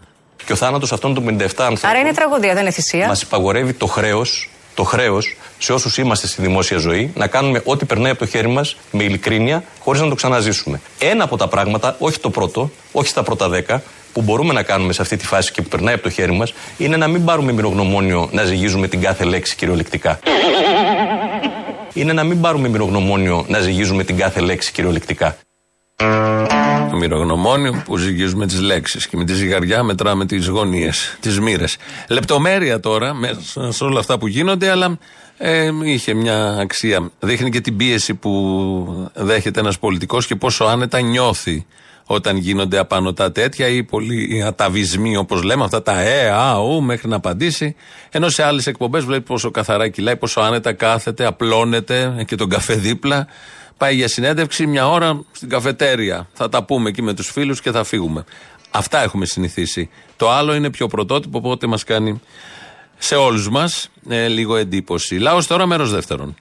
Και ο θάνατος αυτών των 57 ανθρώπων Άρα είναι τραγωδία, δεν είναι θυσία. μας υπαγορεύει το χρέος το χρέος σε όσους είμαστε στη δημόσια ζωή να κάνουμε ό,τι περνάει από το χέρι μας με ειλικρίνεια, χωρίς να το ξαναζήσουμε. Ένα από τα πράγματα, όχι το πρώτο, όχι στα πρώτα δέκα, που μπορούμε να κάνουμε σε αυτή τη φάση και που περνάει από το χέρι μας, είναι να μην πάρουμε μυρογνωμόνιο να ζυγίζουμε την κάθε λέξη κυριολεκτικά. Είναι να μην πάρουμε μυρογνωμόνιο να ζυγίζουμε την κάθε λέξη κυριολεκτικά. Μυρογνωμόνιο που ζυγίζουμε τις λέξεις και με τη ζυγαριά μετράμε τις γωνίες, τις μοίρες. Λεπτομέρεια τώρα μέσα σε όλα αυτά που γίνονται, αλλά ε, είχε μια αξία. Δείχνει και την πίεση που δέχεται ένας πολιτικός και πόσο άνετα νιώθει όταν γίνονται απανοτά τέτοια ή πολλοί αταβισμοί όπως λέμε, αυτά τα ε, α, ου, μέχρι να απαντήσει. Ενώ σε άλλες εκπομπές βλέπεις πόσο καθαρά κυλάει, πόσο άνετα κάθεται, απλώνεται και τον καφέ δίπλα. Πάει για συνέντευξη μια ώρα στην καφετέρια. Θα τα πούμε εκεί με τους φίλους και θα φύγουμε. Αυτά έχουμε συνηθίσει. Το άλλο είναι πιο πρωτότυπο, οπότε μας κάνει σε όλους μας ε, λίγο εντύπωση. Λάος τώρα, μέρος δεύτερον.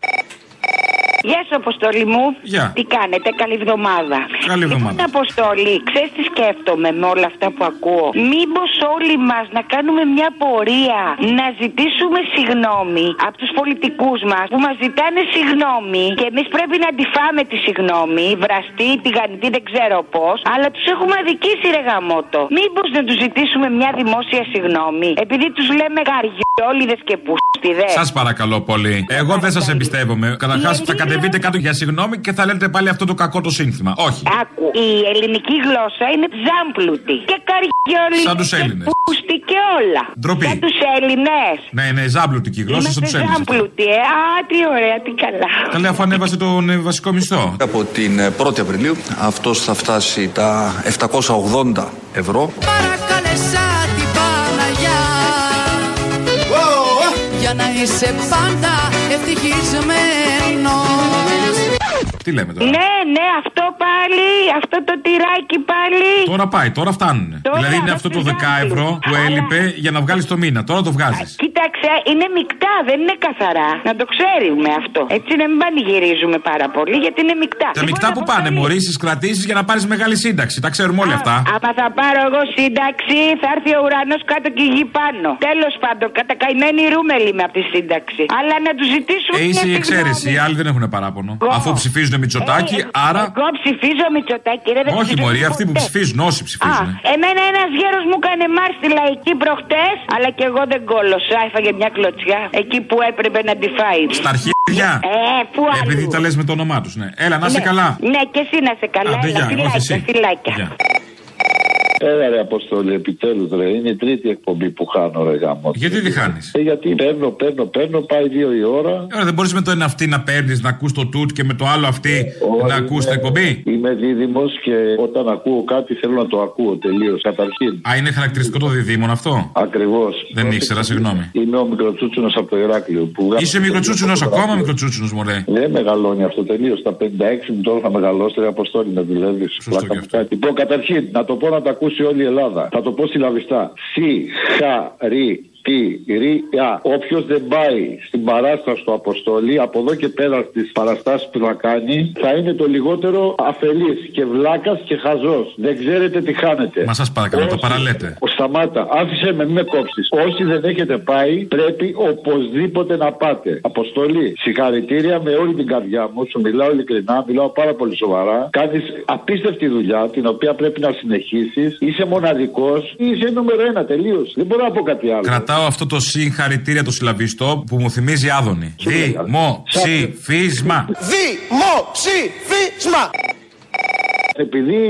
Γεια σου, Αποστολή μου. Γεια. Τι κάνετε, καλή εβδομάδα. Καλή εβδομάδα. Λοιπόν, Αποστολή, ξέρεις τι σκέφτομαι με όλα αυτά που ακούω. Μήπως όλοι μας να κάνουμε μια πορεία να ζητήσουμε συγγνώμη από τους πολιτικούς μας που μας ζητάνε συγγνώμη και εμείς πρέπει να αντιφάμε τη συγγνώμη, βραστή, τηγανιτή, δεν ξέρω πώς, αλλά τους έχουμε αδικήσει ρε γαμότο. Μήπως να τους ζητήσουμε μια δημόσια συγγνώμη, επειδή τους λέμε καριόλιδε και πουστιδές. Σας παρακαλώ πολύ. Εγώ δεν σας εμπιστεύομαι. Καταρχάς θα κατεβείτε κάτω για συγγνώμη και θα λέτε πάλι αυτό το κακό το σύνθημα. Όχι. Άκου, η ελληνική γλώσσα είναι ζάμπλουτη και καριόλιδε Σαν τους Έλληνες. και πούστη και όλα. Ντροπή. Για τους Έλληνες. Ναι, είναι ζάμπλουτη και η γλώσσα σαν τους Έλληνες. Ζάμπλουτη, ε. Α, τι ωραία, τι καλά. Καλέ, αφού ανέβασε τον ε, βασικό μισθό. Από την ε, 1η Απριλίου αυτός θα φτάσει τα 780 ευρώ. Παρακαλέσα την Παναγιά Για να είσαι πάντα ευτυχισμένος Τι λέμε τώρα; Ναι, ναι, αυτό πάλι, αυτό το τυράκι πάλι. Τώρα πάει, τώρα φτάνουν. Τώρα δηλαδή είναι αυτό το 10 ευρώ που έλειπε για να βγάλεις το μήνα. Τώρα το βγάζεις. Κοίταξε, είναι μεικτά, δεν είναι καθαρά. Να το ξέρουμε αυτό. Έτσι να μην πανηγυρίζουμε πάρα πολύ, γιατί είναι μεικτά. Τα μεικτά που πάνε, μωρή στι κρατήσεις για να πάρεις μεγάλη σύνταξη. Τα ξέρουμε όλοι αυτά. Άμα θα πάρω εγώ σύνταξη, θα έρθει ο ουρανός κάτω και η γη πάνω. Τέλος πάντων, κατακαημένη ρούμελη με από τη σύνταξη. Αλλά να τους ζητήσουμε. Ε, είσαι μια η εξαίρεση. Οι άλλοι δεν έχουν παράπονο. Εγώ. Αφού ψηφίζουν Μητσοτάκη, άρα. Εγώ ψηφίζω Μητσοτάκη, ρε, δεν Όχι, ψηφίζω Μωρή, αυτοί που ποτέ. ψηφίζουν, όσοι Α, ψηφίζουν. εμένα ένας γέρος μου έκανε μάρς στη λαϊκή προχτές, αλλά και εγώ δεν κόλωσα. Έφαγε μια κλωτσιά εκεί που έπρεπε να τη φάει. Στα αρχίδια. Ε, πού αλλού. Επειδή τα λες με το όνομά τους, ναι. Έλα, να είσαι Ναι. καλά. Ναι, και εσύ να είσαι καλά. Άντε, Έλα, γεια, όχι φιλάκια, εσύ. φιλάκια. Έλα ρε Αποστολή, επιτέλους ρε. Είναι η τρίτη εκπομπή που χάνω ρε γάμο. Γιατί τη χάνεις; Ε, γιατί παίρνω, παίρνω, παίρνω, πάει δύο η ώρα. Ωραία, δεν μπορείς με το ένα αυτή να παίρνεις να ακούς το τούτ και με το άλλο αυτή να ακούς την εκπομπή; Είμαι δίδυμος και όταν ακούω κάτι θέλω να το ακούω τελείως. Καταρχήν. Α, είναι χαρακτηριστικό το διδήμον αυτό; Ακριβώς. Δεν ήξερα, συγγνώμη. Είμαι ο μικροτσούτσουνος από το Ηράκλειο. Που Είσαι μικροτσούτσουνος, ακόμα μικροτσούτσουνος, μωρέ. Δεν μεγαλώνει αυτό τελείως. Στα 56 μου τώρα θα μεγαλώσει. Ρε Αποστόλη με δουλεύεις. Λοιπόν, καταρχήν, να το πω να τα ακούσει όλη η Ελλάδα. Θα το πω συλλαβιστά. Συγχαρητήρια. Όποιος δεν πάει στην παράσταση του Αποστόλη, από εδώ και πέρα στις παραστάσεις που θα κάνει, θα είναι το λιγότερο αφελής και βλάκας και χαζός. Δεν ξέρετε τι χάνετε. Μα σας παρακαλώ, το Όσοι- παραλέτε. Ο Σταμάτα, άφησε με, μην με κόψεις. Όσοι δεν έχετε πάει, πρέπει οπωσδήποτε να πάτε. Αποστολή, συγχαρητήρια με όλη την καρδιά μου. Σου μιλάω ειλικρινά, μιλάω πάρα πολύ σοβαρά. Κάνεις απίστευτη δουλειά, την οποία πρέπει να συνεχίσεις. Είσαι μοναδικός. Είσαι νούμερο ένα τελείως. Δεν μπορώ να πω κάτι άλλο. Κρατάω αυτό το συγχαρητήρια το συλλαβιστό που μου θυμίζει Άδωνη. Δημοψήφισμα. Δημοψήφισμα! Επειδή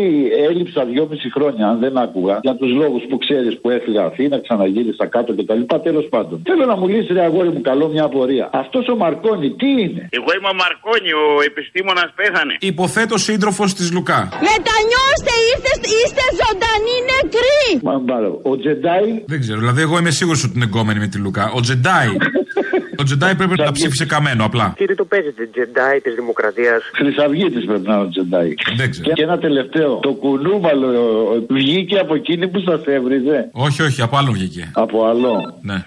έλειψα δυόμιση χρόνια, αν δεν άκουγα, για τους λόγους που ξέρεις που έφυγα Αθήνα, ξαναγύρισα κάτω κτλ. Τέλος πάντων. Θέλω να μου λύσεις, ρε αγόρι μου, καλό μια απορία. Αυτός ο Μαρκόνι τι είναι; Εγώ είμαι ο Μαρκόνι, ο επιστήμονας πέθανε. Υποθέτω σύντροφος της Λουκά. Μετανιώστε, είστε, είστε ζωντανοί νεκροί Μα μπάρω. Ο Τζεντάι. Δεν ξέρω, δηλαδή εγώ είμαι σίγουρος ότι είναι εγκόμενη με τη Λουκά. Ο Τζεντάι. Ο Τζεντάι πρέπει να ψήφισε καμένο απλά. Τι το παίζετε, Τζεντάι της Δημοκρατίας. Χρυσαυγίτη πρέπει να είναι ο Τζεντάι. Δεν ξέρω. Και ένα τελευταίο. Το κουνούμαλο ε, βγήκε από εκείνη που σας έβριζε; Όχι, όχι, από άλλον βγήκε. Από άλλο. Ναι.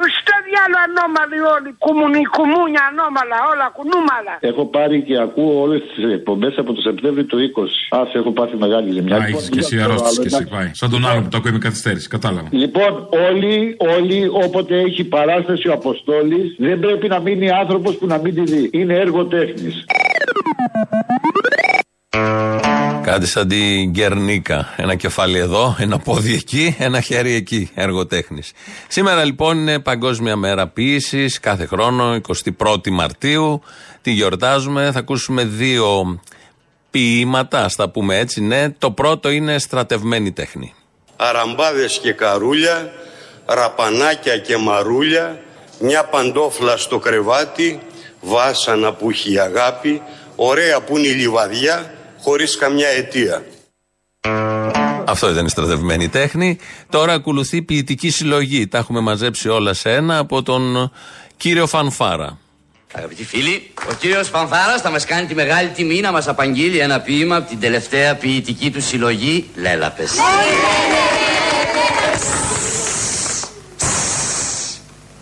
Στα διάλογο ανώμαλοι όλοι. Κουμουνι, κουμούνια ανώμαλα, όλα κουνούμαλα. Έχω πάρει και ακούω όλες τις εκπομπές από το Σεπτέμβριο του 20. Α, έχω πάθει μεγάλη ζημιά. Α, Λοιπόν, έχει και εσύ για το αρρώστηση άλλο, και εσύ. εντάξει. Πάει. Σαν τον άλλο που το ακούει με καθυστέρηση. Κατάλαβα. Λοιπόν, όλοι, όλοι, όποτε έχει παράσταση ο Αποστόλης, δεν πρέπει να μείνει άνθρωπος που να μην τη δει. Είναι έργο τέχνης. Κάτι σαν την Γκερνίκα. Ένα κεφάλι εδώ, ένα πόδι εκεί, ένα χέρι εκεί. Έργο τέχνης. Σήμερα λοιπόν είναι Παγκόσμια Μέρα Ποιήση. Κάθε χρόνο, 21η Μαρτίου. Τη γιορτάζουμε. Θα ακούσουμε δύο ποίηματα, ας τα πούμε έτσι. Ναι, το πρώτο είναι στρατευμένη τέχνη. αραμπάδες και καρούλια, ραπανάκια και μαρούλια, μια παντόφλα στο κρεβάτι, βάσανα που έχει η αγάπη, ωραία που είναι η λιβαδιά, χωρίς καμιά αιτία. Αυτό ήταν η στρατευμένη τέχνη. Τώρα ακολουθεί ποιητική συλλογή. Τα έχουμε μαζέψει όλα σε ένα από τον κύριο Φανφάρα. Αγαπητοί φίλοι, ο κύριος Φανφάρας θα μας κάνει τη μεγάλη τιμή να μας απαγγείλει ένα ποίημα από την τελευταία ποιητική του συλλογή Λέλαπες.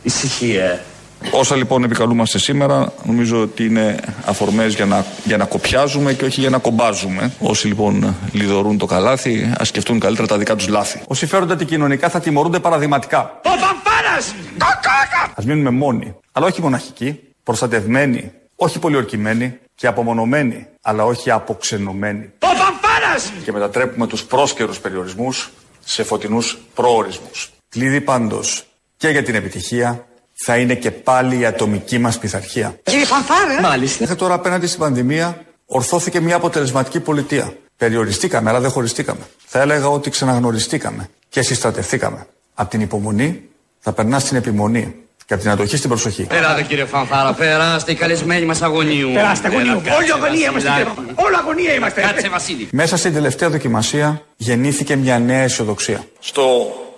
Ησυχία. Όσα λοιπόν επικαλούμαστε σήμερα, νομίζω ότι είναι αφορμές για να, για να κοπιάζουμε και όχι για να κομπάζουμε. Όσοι λοιπόν λιδωρούν το καλάθι, ας σκεφτούν καλύτερα τα δικά τους λάθη. Όσοι φέρονται αντικοινωνικά θα τιμωρούνται παραδειγματικά. Ο Φανφάρας! Κοκόκα! Α μείνουμε μόνοι, αλλά όχι μοναχικοί, προστατευμένοι, όχι πολιορκημένοι και απομονωμένοι, αλλά όχι αποξενωμένοι. Ο Φανφάρας! Και μετατρέπουμε τους πρόσκαιρους περιορισμούς σε φωτεινούς προορισμούς. Κλειδί πάντως και για την επιτυχία θα είναι και πάλι η ατομική μας πειθαρχία. Κύριε Φανφάρα! Μάλιστα. Μέχρι τώρα απέναντι στην πανδημία ορθώθηκε μια αποτελεσματική πολιτεία. Περιοριστήκαμε, αλλά δεν χωριστήκαμε. Θα έλεγα ότι ξαναγνωριστήκαμε και συστρατευτήκαμε. Από την υπομονή θα περνά στην επιμονή και από την αντοχή στην προσοχή. Περάτε κύριε Φανφάρα, περάστε οι καλεσμένοι μας αγωνίου. Περάστε αγωνίου. Έλα, Όλοι κάτσε, αγωνία είμαστε. Βασιλάκη. κύριε Φανφάρα. Όλοι αγωνία είμαστε. Κάτσε Βασίλη. Μέσα στην τελευταία δοκιμασία γεννήθηκε μια νέα αισιοδοξία. Στο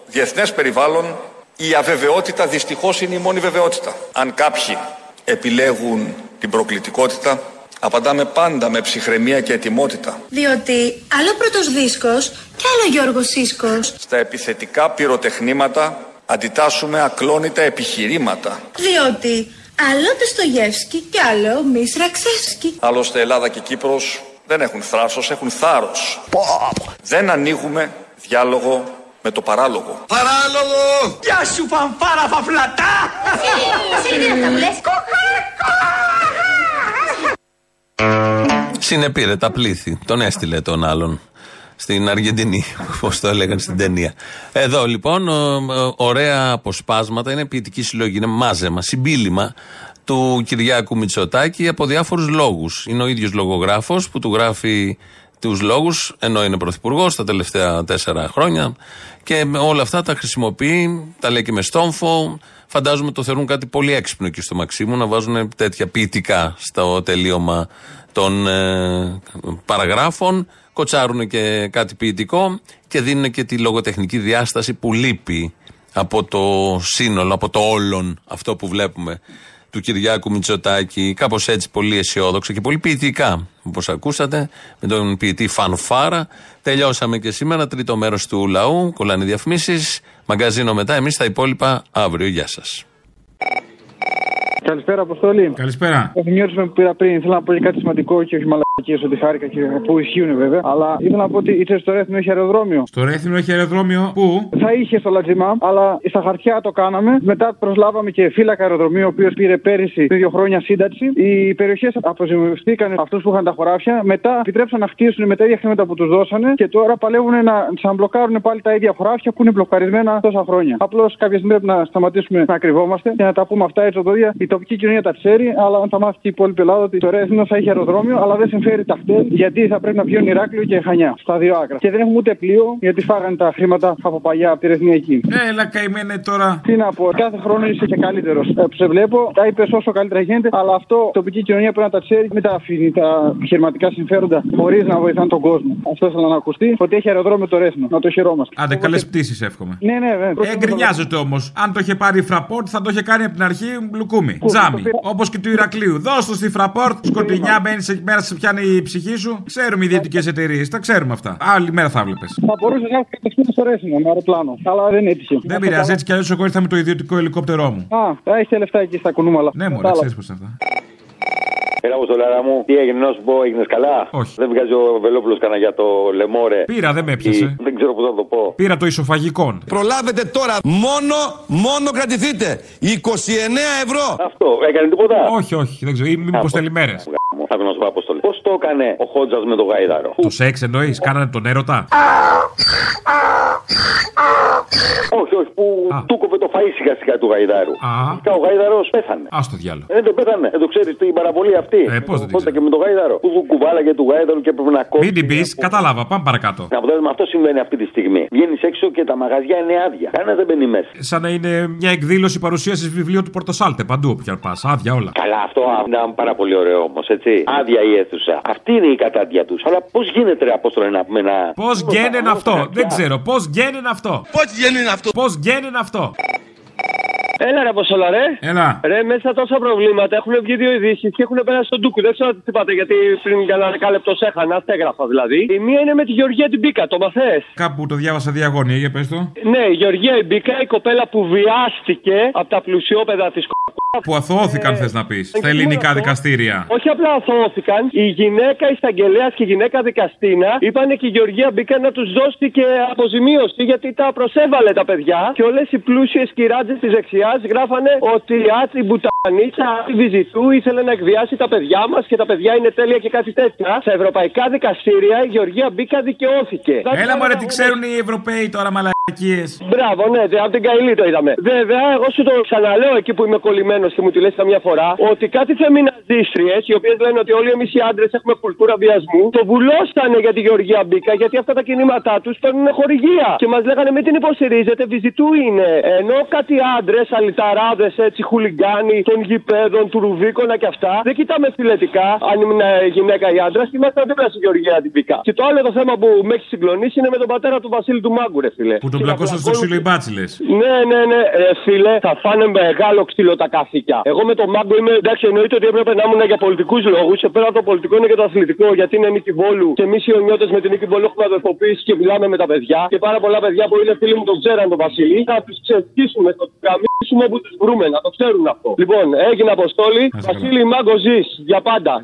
διεθνές περιβάλλον η αβεβαιότητα δυστυχώς είναι η μόνη βεβαιότητα. Αν κάποιοι επιλέγουν την προκλητικότητα, απαντάμε πάντα με ψυχραιμία και ετοιμότητα. Διότι άλλο πρώτος δίσκος και άλλο Γιώργος Σίσκος. Στα επιθετικά πυροτεχνήματα αντιτάσσουμε ακλόνητα επιχειρήματα. Διότι άλλο Τεστογεύσκη και άλλο Μίσρα Ξεύσκη. Άλλωστε Ελλάδα και Κύπρος δεν έχουν θράσος, έχουν θάρρος. Δεν ανοίγουμε διάλογο με το παράλογο. Παράλογο! Γεια σου Φανφάρα φαφλατά! Βασίλη, δεν θα μου λες. Συνεπήρε τα πλήθη. Τον έστειλε τον άλλον. Στην Αργεντινή, όπως το έλεγαν στην ταινία. Εδώ λοιπόν, ο- ο- ωραία αποσπάσματα. Είναι ποιητική συλλογή, είναι μάζεμα, συμπίλημα του Κυριάκου Μητσοτάκη από διάφορους λόγους. Είναι ο ίδιος λογογράφος που του γράφει τους λόγους, ενώ είναι πρωθυπουργός τα τελευταία τέσσερα χρόνια. Και με όλα αυτά τα χρησιμοποιεί, τα λέει και με στόμφο. Φαντάζομαι το θεωρούν κάτι πολύ έξυπνο εκεί στο Μαξίμου να βάζουν τέτοια ποιητικά στο τελείωμα των ε, παραγράφων. Κοτσάρουν και κάτι ποιητικό και δίνουν και τη λογοτεχνική διάσταση που λείπει από το σύνολο, από το όλον αυτό που βλέπουμε του Κυριάκου Μητσοτάκη. Κάπως έτσι πολύ αισιόδοξα και πολύ ποιητικά. Όπως ακούσατε, με τον ποιητή Φανφάρα. Τελειώσαμε και σήμερα, τρίτο μέρος του λαού. Κολλάνε διαφημίσεις. Μαγκαζίνο μετά. Εμείς τα υπόλοιπα αύριο. Γεια σας. Καλησπέρα, Αποστόλη. Καλησπέρα. Καθημερινή που πήρα πριν, ήθελα να πω και κάτι σημαντικό και όχι μαλακίες ότι χάρηκα και που ισχύουν βέβαια. Αλλά ήθελα να πω ότι είτε στο Ρέθινο έχει αεροδρόμιο. Στο Ρέθινο έχει αεροδρόμιο. Πού; Θα είχε στο Λατζιμά, αλλά στα χαρτιά το κάναμε. Μετά προσλάβαμε και φύλακα αεροδρομίου, ο οποίος πήρε πέρυσι δύο χρόνια σύνταξη. Οι περιοχές αποζημιωθήκαν αυτούς που είχαν τα χωράφια. Μετά επιτρέψαν να χτίσουν με τα ίδια χρήματα που τους δώσανε και τώρα παλεύουν να ξαναμπλοκάρουν πάλι τα ίδια χωράφια που είναι μπλοκαρισμένα τόσα χρόνια. Απλώς κάποια στιγμή πρέπει να σταματήσουμε να κρυβόμαστε και να τα πούμε αυτά έτσι οδόδια. Η τοπική κοινωνία τα ξέρει, αλλά αν θα μάθει και η υπόλοιπη Ελλάδα ότι το Ρέθινο θα έχει αεροδρόμιο, αλλά δεν συμφέρει τα χτέλ γιατί θα πρέπει να πιούν Ηράκλειο και Χανιά στα δύο άκρα. Και δεν έχουμε ούτε πλοίο γιατί φάγανε τα χρήματα από παλιά από τη Ρεθνιακή. Έλα, καημένε τώρα. Τι να πω, κάθε χρόνο είσαι και καλύτερος. Ε, σε βλέπω, τα είπες όσο καλύτερα γίνεται, αλλά αυτό η τοπική κοινωνία πρέπει να τα ξέρει, μην τα αφήνει τα επιχειρηματικά συμφέροντα χωρίς να βοηθάνε τον κόσμο. Αυτό ήθελα να ακουστεί, ότι έχει αεροδρόμιο το Ρέθινο. Να το χαιρόμαστε. Άντε, καλές πτήσεις εύχομαι. Ναι, ναι, ναι. Ε, γκρινιάζεται όμως. Αν το είχε πάρει η Φραπόρτ, θα το είχε κάνει από την αρχή μπλουκούμι. Τζάμι. Όπως και του Ηρακλείου. Δώσ' το στη Φραπόρτ, σκοτεινιά, μπαίνεις εκεί πέρα σε πια κάνει η ψυχή σου. Ξέρουμε ιδιωτικές εταιρείες, τα ξέρουμε αυτά. Άλλη μέρα θα βλέπεις. Θα μπορούσε να έρθει κατευθείαν στο Ρέθινο με αεροπλάνο. Αλλά δεν έτυχε. Δεν πειράζει, έτσι κι αλλιώς εγώ ήρθα με το ιδιωτικό ελικόπτερό μου. Α, έχεις λεφτά εκεί στα κουνούμαλα. Ναι, μωρέ, ξέρεις πώς αυτά. Έλα μου στο μου, τι έγινε, να σου πω, έγινες καλά; Όχι. Δεν βγάζει ο Βελόπουλος κανένα για το λεμόρε. Πήρα, δεν με έπιασε. Δεν ξέρω πώ να το πω. Πήρα το ισοφαγικό. Προλάβετε τώρα. Μόνο, μόνο κρατηθείτε. 29 ευρώ. Αυτό, έκανε τίποτα; Όχι, όχι, δεν ξέρω. Ή μήπως τελημέρε. Θα να σου πω αποστολή. Πώς το έκανε ο Χότζας με το γάιδαρο. Το σεξ εννοείς, κάνανε τον έρωτα; Όχι, όχι, που του κόβε το φαΐ σιγά σιγά του γαϊδάρου. Και ο γαϊδάρος πέθανε. Α το διάλογο. Δεν το πέθανε. Δεν το ξέρεις την παραβολή αυτή. Ε, πώς δεν Οπότε και με το γάιδαρο. Που κουβάλαγε του γάιδαρου και έπρεπε να κόψει. Μην την πεις, κατάλαβα, πάμε παρακάτω. Να αποτέλεσμα αυτό συμβαίνει αυτή τη στιγμή. Βγαίνεις έξω και τα μαγαζιά είναι άδεια. Κανένα δεν μπαίνει μέσα. Σαν να είναι μια εκδήλωση παρουσίασης βιβλίου του Πορτοσάλτε παντού όποια πας. Άδεια όλα. Καλά, αυτό ήταν πάρα πολύ ωραίο όμως, έτσι. Άδεια η αίθουσα. Αυτή είναι η κατάντια τους. Αλλά πώς γίνεται, ρε Απόστολε, να πούμε να. Πώς γέννεν αυτό, δεν ξέρω. Πώς γέννεν αυτό; Πώς γέννεν αυτό; Πώς γέννεν αυτό; Έλα ρε Αποστολά, ρε. Έλα. Ρε, μέσα τόσα προβλήματα έχουν βγει δύο ειδήσεις και έχουν περάσει στον Τούκου. Δεν ξέρω τις είπατε γιατί πριν κανένα δεκάλεπτο σε έχανα, έγραφα δηλαδή. Η μία είναι με τη Γεωργία την Μπίκα, το μαθές. Κάπου το διάβασα διαγώνια, για πες το. Ναι, η Γεωργία η Μπίκα, η κοπέλα που βιάστηκε από τα πλουσιόπεδα της που αθωώθηκαν, ε, θε να πει, στα ελληνικά δικαστήρια. Όχι απλά αθωώθηκαν. Η γυναίκα εισαγγελέα και η γυναίκα δικαστήνα είπαν και η Γεωργία μπήκαν να του δώσει και αποζημίωση γιατί τα προσέβαλε τα παιδιά. Και όλε οι πλούσιε κυράτζε τη δεξιά γράφανε ότι η Άτρη Μπουτανίτσα, Άτρη Βιζιτού ήθελε να εκβιάσει τα παιδιά μας και τα παιδιά είναι τέλεια και κάτι τέτοια. Στα ευρωπαϊκά δικαστήρια η Γεωργία Μπίκα δικαιώθηκε. Έλα μου, τι ξέρουν οι Ευρωπαίοι τώρα, μαλακίες. Μπράβο, ναι, από την Καηλή το είδαμε. Βέβαια, εγώ σου το ξαναλέω εκεί που είμαι κολλημένος και μου τη λες καμιά φορά ότι κάτι φεμιναζίστριες, οι οποίες λένε ότι όλοι εμείς οι άντρες έχουμε κουλτούρα βιασμού, το βουλώσανε για τη Γεωργία Μπίκα γιατί αυτά τα κινήματά τους παίρνουν χορηγία. Και μας λέγανε μην την υποστηρίζετε, βυζιτού είναι. Ενώ κάτι άντρες, αλυταράδες, έτσι, χουλιγκάνοι των γηπέδων, του Ρουβίκονα και αυτά, δεν κοιτάμε φιλετικά αν ήμουν γυναίκα ή άντρας, είμαστε δίπλα στη Γεωργία την Μπίκα. Και το άλλο το θέμα που με έχει συγκλονίσει είναι με τον πατέρα του Βασίλη του Μάγκου, ρε φίλε. Που τον πλακώσαν στο ξύλο οι μπάτσιλες. Ναι, ναι, ναι, ε, φίλε, θα φάνε μεγάλο ξύλο τα καθήκια. Εγώ με τον Μάγκο είμαι εντάξει, εννοείται ότι έπρεπε να ήμουν για πολιτικούς λόγους. Και πέρα από το πολιτικό είναι και το αθλητικό, γιατί είναι νίκη Βόλου. Και εμείς οι ονιώτες με την νίκη Βόλου έχουμε αδερφοποίηση και μιλάμε με τα παιδιά. Και πάρα πολλά παιδιά που είναι φίλοι μου τον ξέραν τον Βασίλη. Θα τους ξεσκίσουμε, θα τους καμίσουμε όπου τους βρούμε, να το ξέρουν αυτό. Λοιπόν, έγινε αποστόλη. Βασίλη Μάγκο ζεις για πάντα.